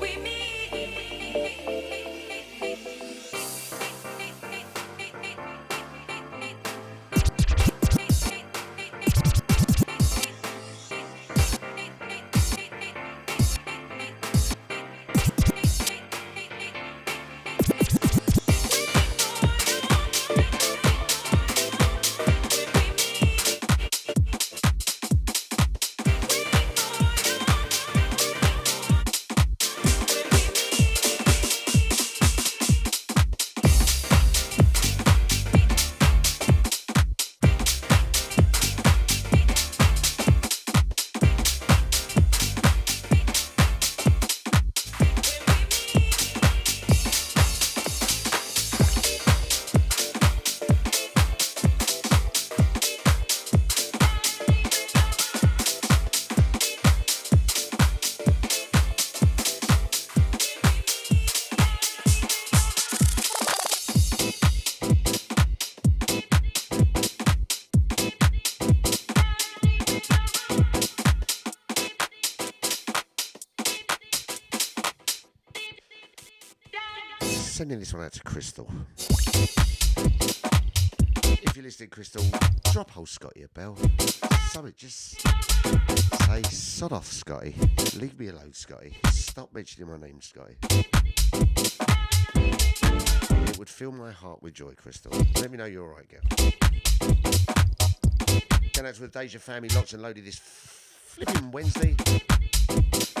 we meet, this one out to Crystal. If you're listening, Crystal, drop old Scotty a bell. Something, just say, sod off, Scotty. Leave me alone, Scotty. Stop mentioning my name, Scotty. It would fill my heart with joy, Crystal. Let me know you're alright, girl. Going out to the Deja family, locked and loaded this flipping Wednesday.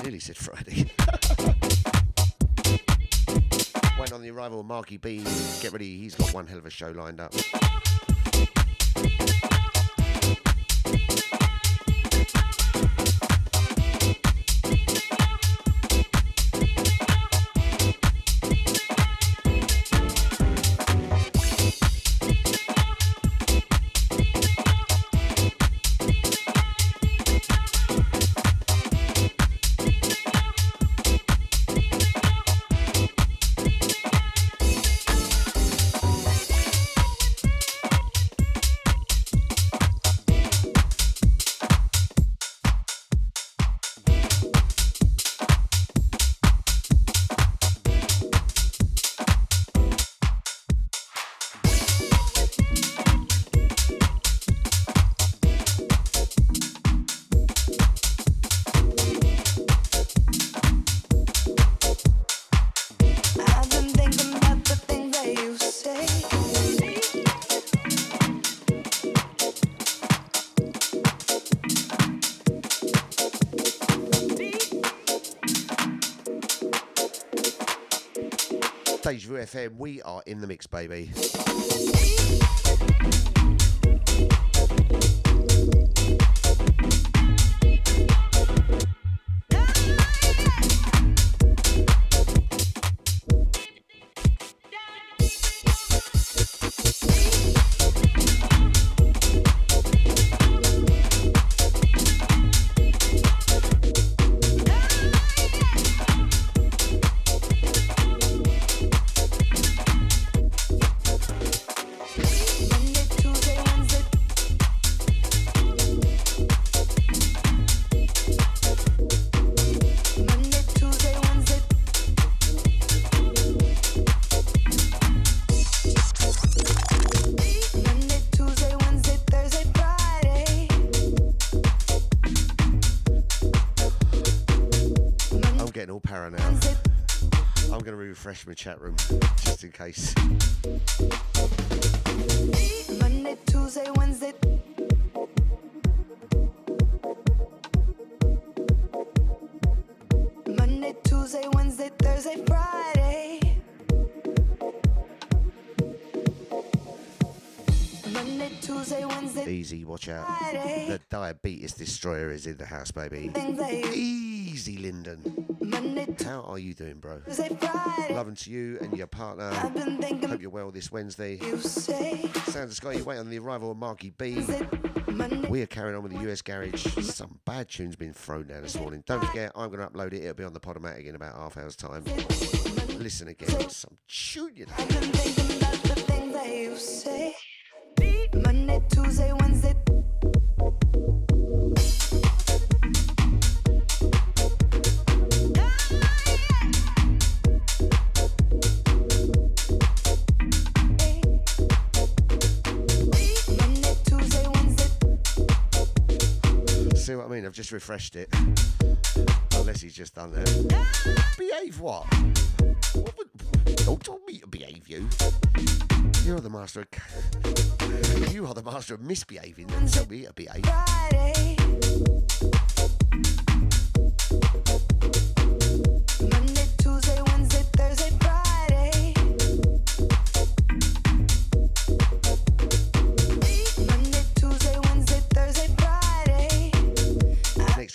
Nearly said Friday. Waiting on the arrival of Marky B. Get ready, he's got one hell of a show lined up. FM, we are in the mix, baby. I'm going to refresh my chat room just in case. Monday, Tuesday, Wednesday. Monday, Tuesday, Wednesday, Thursday, Friday. Monday, Tuesday, Wednesday, Easy, watch out. Friday. The diabetes destroyer is in the house, baby. Things that you Easy. Monday, How are you doing, bro? Loving to you and your partner. I've been thinking Hope you're well this Wednesday. you say Sounds of Scotty, wait on the arrival of Marky B. We are carrying on with the US Garage. Some bad tunes been thrown down this morning. Don't forget, I'm going to upload it. It'll be on the Podomatic in about half hour's time. Listen again. Some tune, you know. I've been thinking about the things that you say. Monday, Tuesday, Wednesday. See what I mean? I've just refreshed it. Unless he's just done that. Behave what? what would, don't tell me to behave you. You're the master of... You are the master of misbehaving. Don't tell me to behave.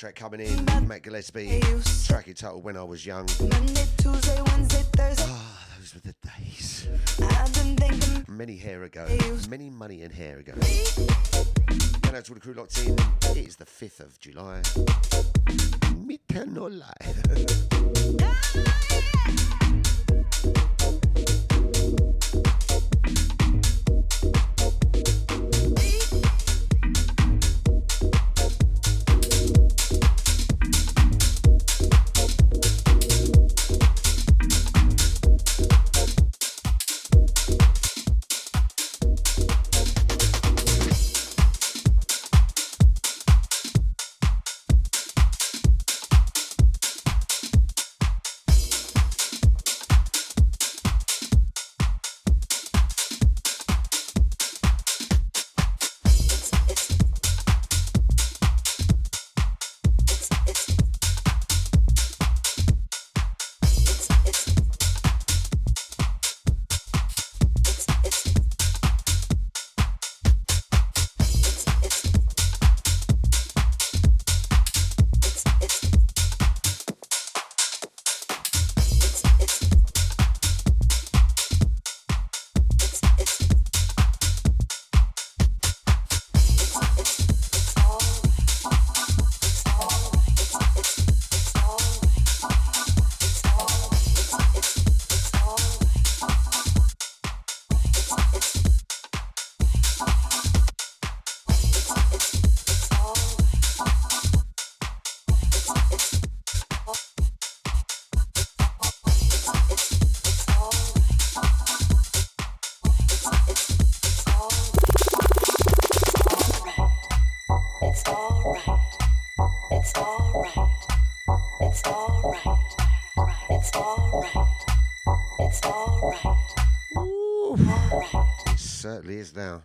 Track coming in, Matt Gillespie. Track entitled When I Was Young. Monday, Tuesday, Wednesday, Thursday. Ah, those were the days. I've been thinking Many hair ago. Many money and hair ago. And out to all the crew locked in. It is the 5th of July. Me tell no lie. Is now.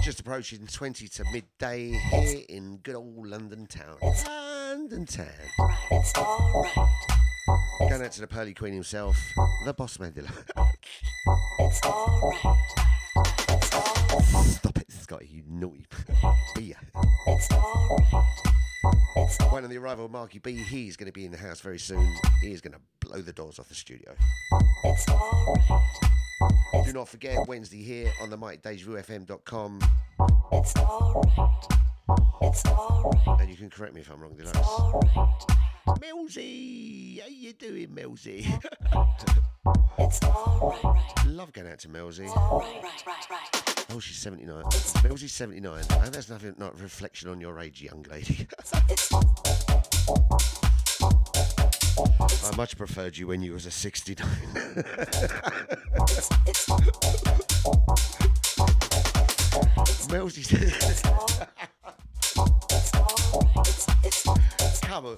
Just approaching 20 to midday here in good old London town. London town. Going out to the Pearly Queen himself, the Boss Mandela. Stop it, Scotty, you naughty. It's When on the arrival of Marky B, he's going to be in the house very soon. He is going to blow the doors off the studio. It's. Do not forget Wednesday here on the MikeDejaVuFM.com. It's alright. It's alright. And you can correct me if I'm wrong, Deluxe. Alright. Millsy, how you doing, Millsy? It's alright. Love going out to. Alright. Right. Right. Right. Oh, she's 79. Millsy's 79. And that's nothing, not a reflection on your age, young lady. I much preferred you when you was a 69. it's Millsy it's Come on.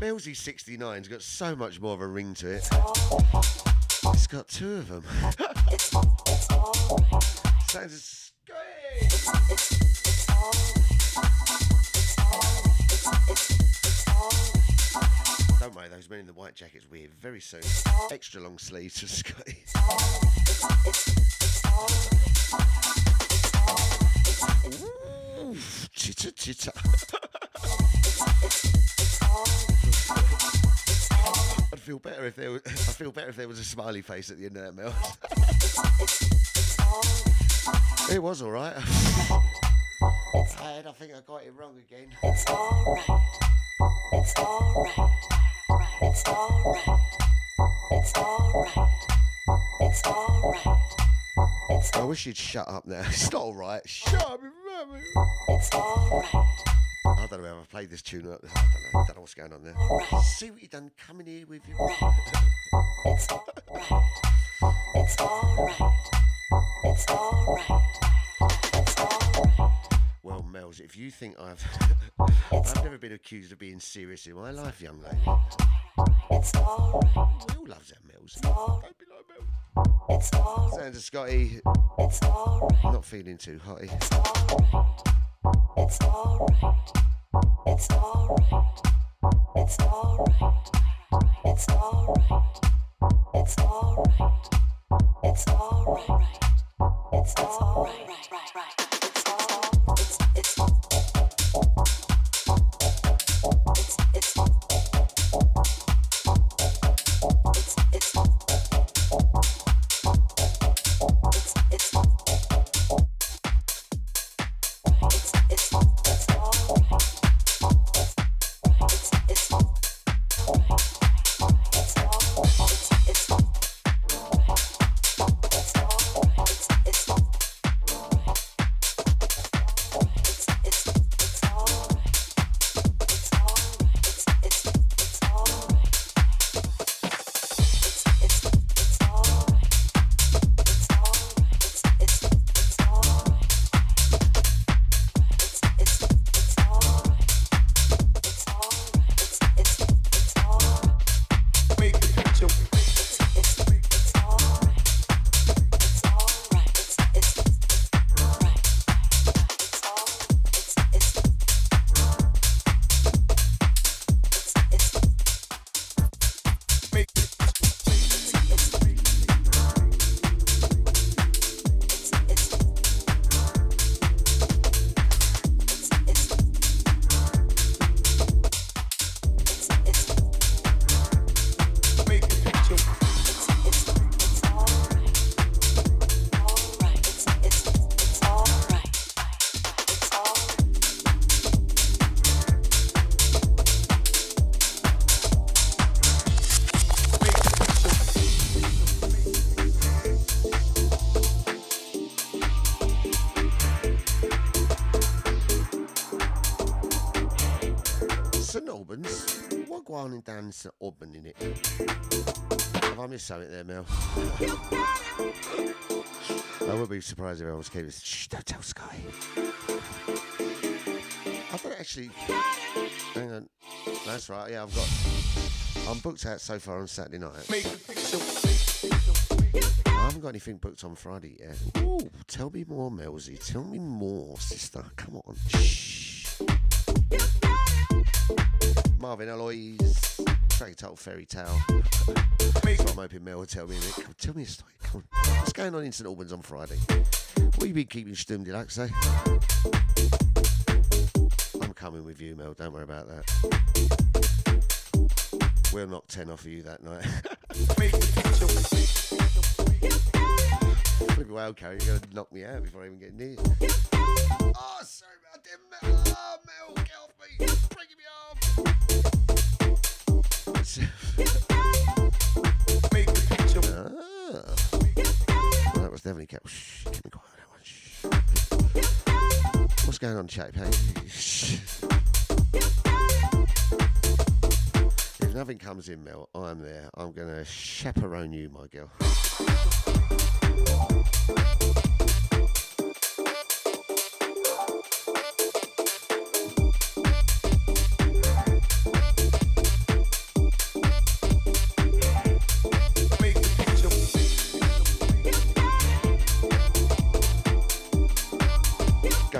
Millsy's 69's got so much more of a ring to it. It's got two of them. it's it's alright. Sounds a Don't worry, those men in the white jackets weird very soon. Extra long sleeves for Scotty. Chitter chitter. I'd feel better if there was. I feel better if there was a smiley face at the end of that meal. it was all right. I think I got it wrong again. It's. It's alright. It's alright. It's I wish you'd shut up now. It's not all right. Shut up. it's alright. I don't know how I've played this tune. I don't know. I don't know what's going on there. See what you done coming here with you. It's alright. It's alright. It's alright. It's alright. Well, Mels, if you think I've I've never been accused of being serious in my life, young lady. It's alright. We all loves that, Mels. Don't be like. It's alright. Sounds of Scotty It's alright. not feeling too hotty. It's alright. It's alright. It's alright. It's alright. It's alright. Go on in down St Albans in it? Have I missed something there, Mel? I would be surprised if I was keeping. Shh, don't tell Sky. I don't actually. Hang on. That's right. Yeah, I've got. I'm booked out so far on Saturday night. I haven't got anything booked on Friday yet. Ooh, tell me more, Melzy. Tell me more, sister. Come on. Shh. Marvin Eloise. Track title Fairy Tale. That's what I'm hoping Mel will tell me. Come, tell me a story. Come on. What's going on in St Albans on Friday? What you been keeping Stum Deluxe, eh? I'm coming with you, Mel. Don't worry about that. We'll knock 10 off of you that night. Flipping wild carry, you're going to knock me out before I even get near. Oh, sorry that, Mel. Oh, Mel, get off me. Off. ah. Well, that was definitely kept. Shh, keep me quiet. that one, shh. What's going on, chap? Hey? Shh. If nothing comes in, Mel, I'm there. I'm going to chaperone you, my girl.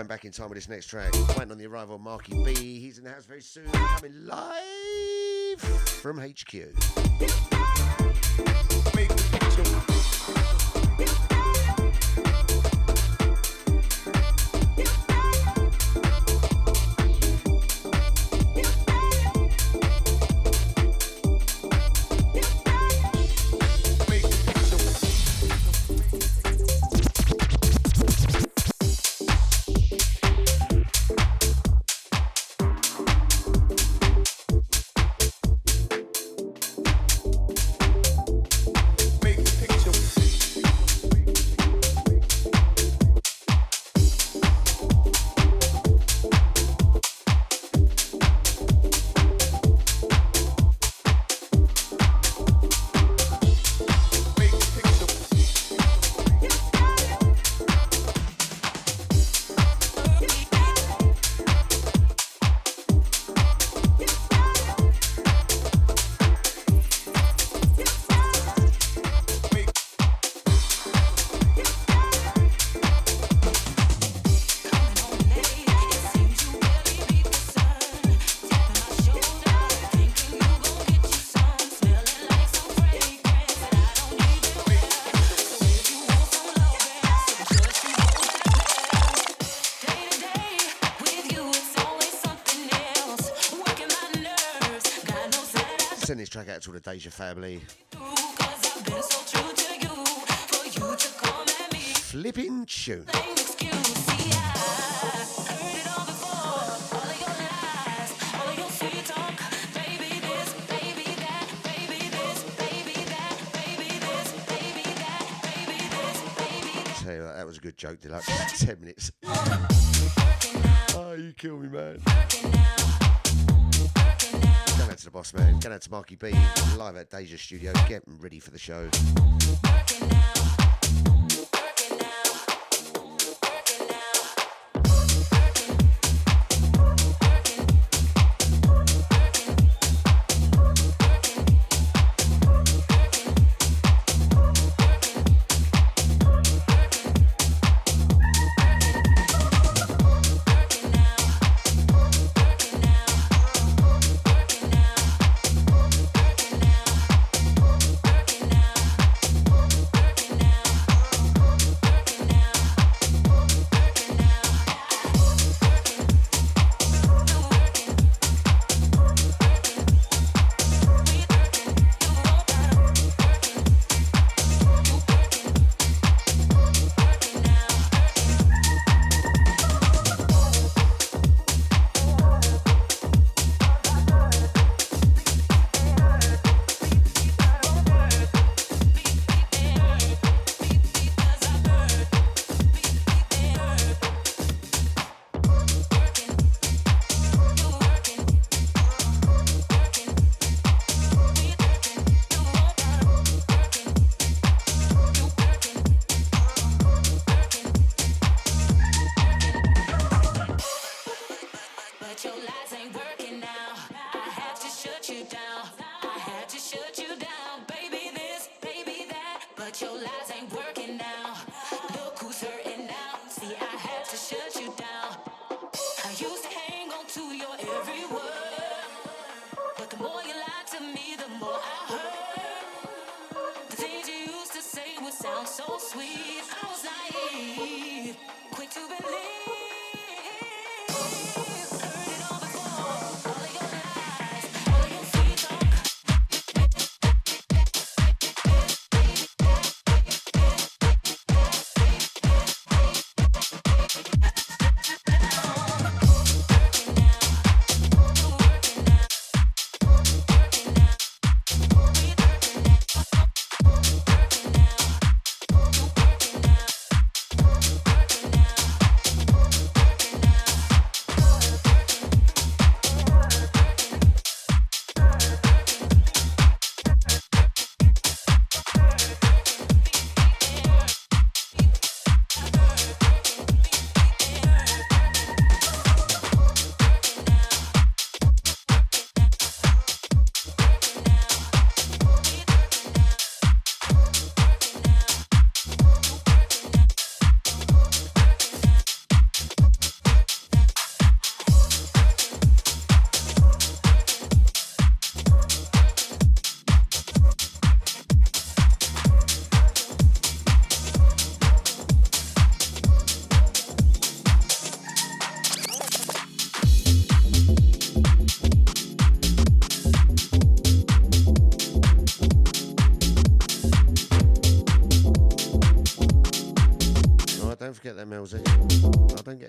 Back in time with this next track. Waiting on the arrival of Marky B. He's in the house very soon. Coming live from HQ. Track out to the Deja family. Flipping tune. Tell you that was a good joke, Deluxe. Ten minutes. Oh, you kill me, man. The boss man. Going out to Marky B. Live at Deja Studio. Getting ready for the show. So sweet.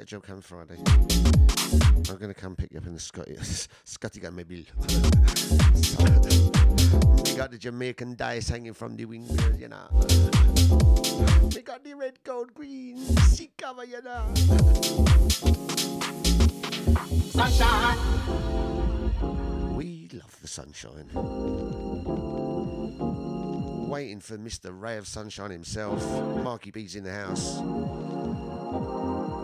Job come Friday. I'm going to come pick you up in the Scotty, Scotty maybe. we got the Jamaican dice hanging from the window, you know. We got the red, gold, green seat cover, you know. Sunshine. We love the sunshine. Waiting for Mr. Ray of Sunshine himself. Marky B's in the house.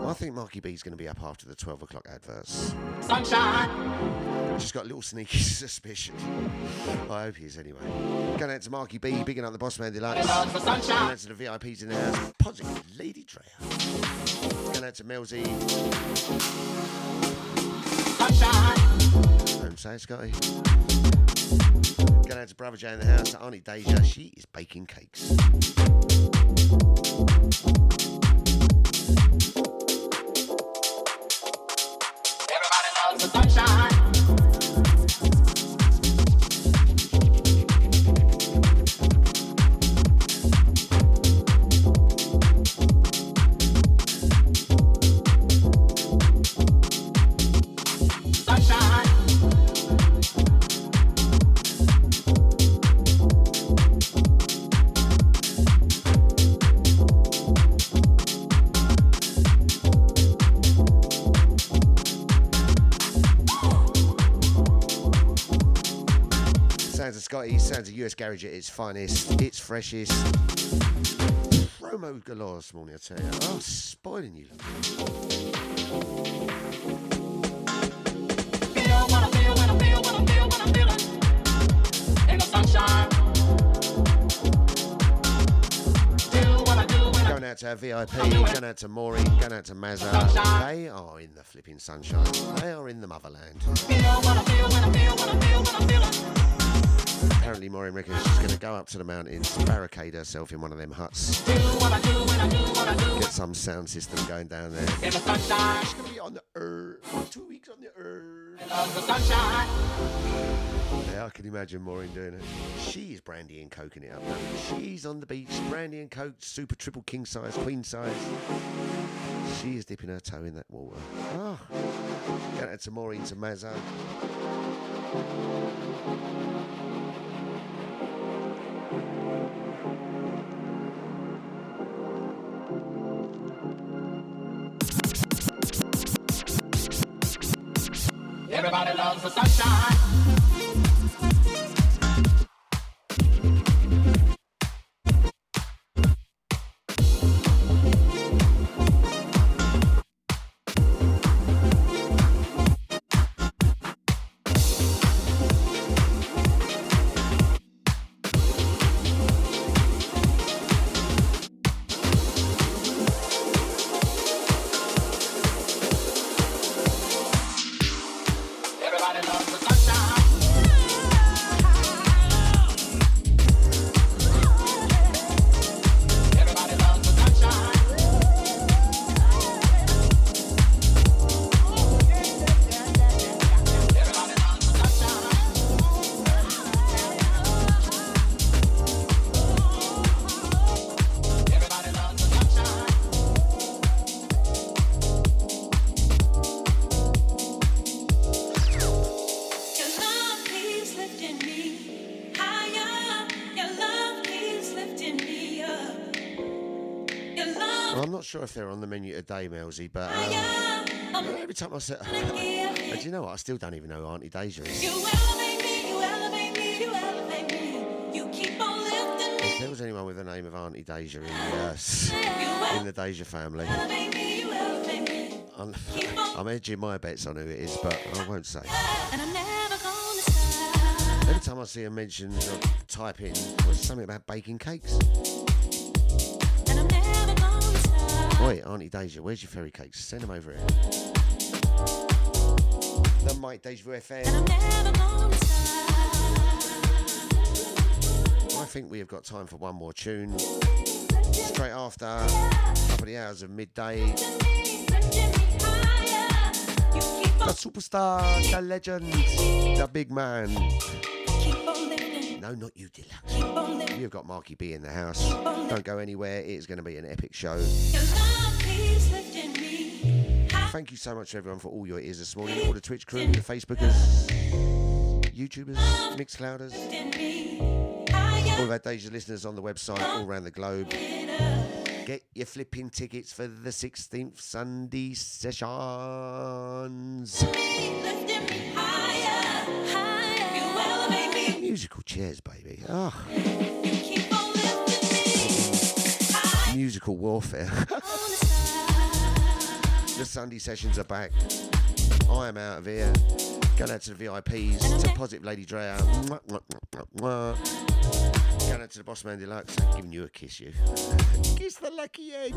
I think Marky B's going to be up after the 12 o'clock adverts. Sunshine! Just got a little sneaky suspicion. I hope he is anyway. Going out to Marky B, bigging up the Boss Man Deluxe. Going out to the VIPs in the house. Positive Lady Dreyer. Going out to Melzy. Sunshine! Don't say it, Scotty. Going out to Brother Jay in the house. Auntie Deja. She is baking cakes. US Garage at its finest, its freshest. Promo galore this morning, I tell you. Oh, spoiling you. Going out to our VIP, going out to Maureen, going out to Mazza. They are in the flipping sunshine. They are in the motherland. Apparently, Maureen reckons she's going to go up to the mountains, barricade herself in one of them huts, get some sound system going down there. She's going to be on the earth, two weeks on the earth. Yeah, I can imagine Maureen doing it. She is brandy and coking it up. now. She's on the beach, brandy and coke, super triple king size, queen size. She is dipping her toe in that water. Ah. Oh. Get out to Maureen to Mazza. Everybody loves the sunshine. If they're on the menu today, Melzy, but um, every time I and do you know what? I still don't even know who Auntie Deja is. If there was anyone with the name of Auntie Deja in the, uh, in the Deja family, elevate me, you elevate me. I'm, I'm edging my bets on who it is, but I won't say. And I'm never gonna stop. Every time I see a mention or type in, something about baking cakes? Oi, Auntie Deja, where's your fairy cakes? Send them over here. The Mike Deja Vu FM. I'm never gonna stop. I think we have got time for one more tune. Straight after a couple of the hours of midday. The superstar, the legend, the big man. No, not you, Deluxe. You've got Marky B in the house. Don't go anywhere. It is going to be an epic show. Thank you so much, everyone, for all your ears this morning. All the Twitch crew, the Facebookers, YouTubers, Mixclouders, all of our Deja listeners on the website all around the globe. Get your flipping tickets for the 16th Sunday sessions. Musical chairs, baby. You keep on lifting me higher. musical warfare. The Sunday sessions are back. I am out of here. Going out to the VIPs, to Positive Lady Drea. Going out to the Boss Man Deluxe. Giving you a kiss, you. kiss the lucky egg.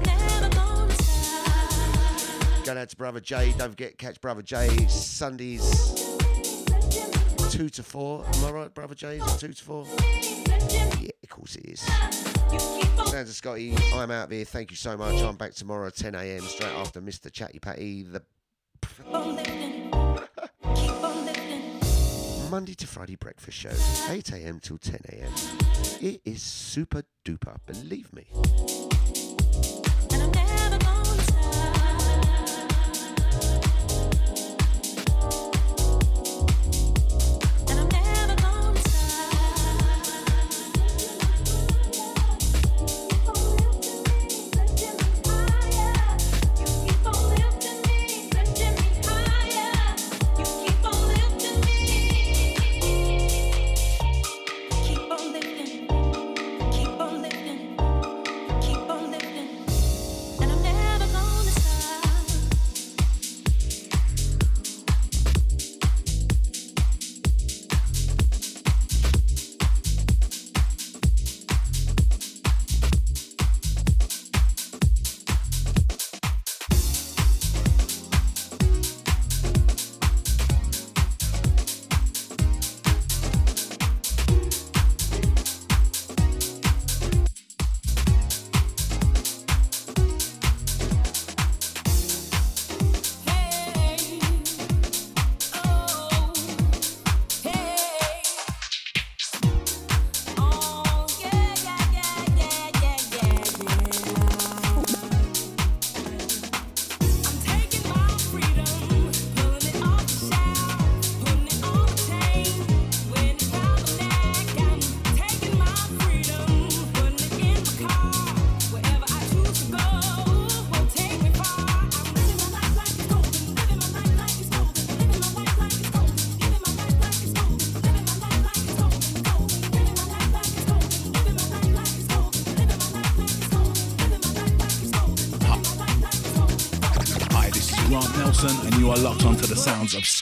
Going out to Brother Jay. Don't forget, catch Brother Jay Sundays 2 to 4. Am I right, Brother it 2 to 4? Yeah, of course it is. Sounds Scotty. I'm out of here. Thank you so much. I'm back tomorrow at 10 a.m. straight after Mr. Chatty Patty. The. Monday to Friday breakfast show, 8 a.m. till 10 a.m. It is super duper, believe me.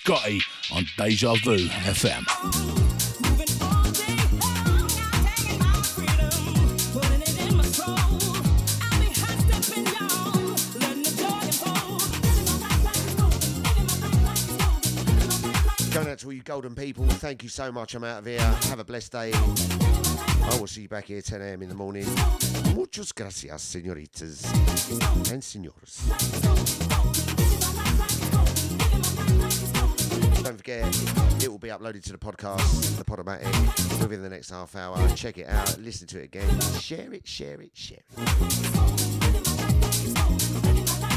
Golden, on Deja Vu FM. Going out to all you golden people. Thank you so much. I'm out of here. Have a blessed day. I will see you back here 10 a.m. in the morning. Muchas gracias, senoritas and senores. Don't forget, it will be uploaded to the podcast, the Podomatic, within the next half hour. Check it out, listen to it again, share it, share it, share it.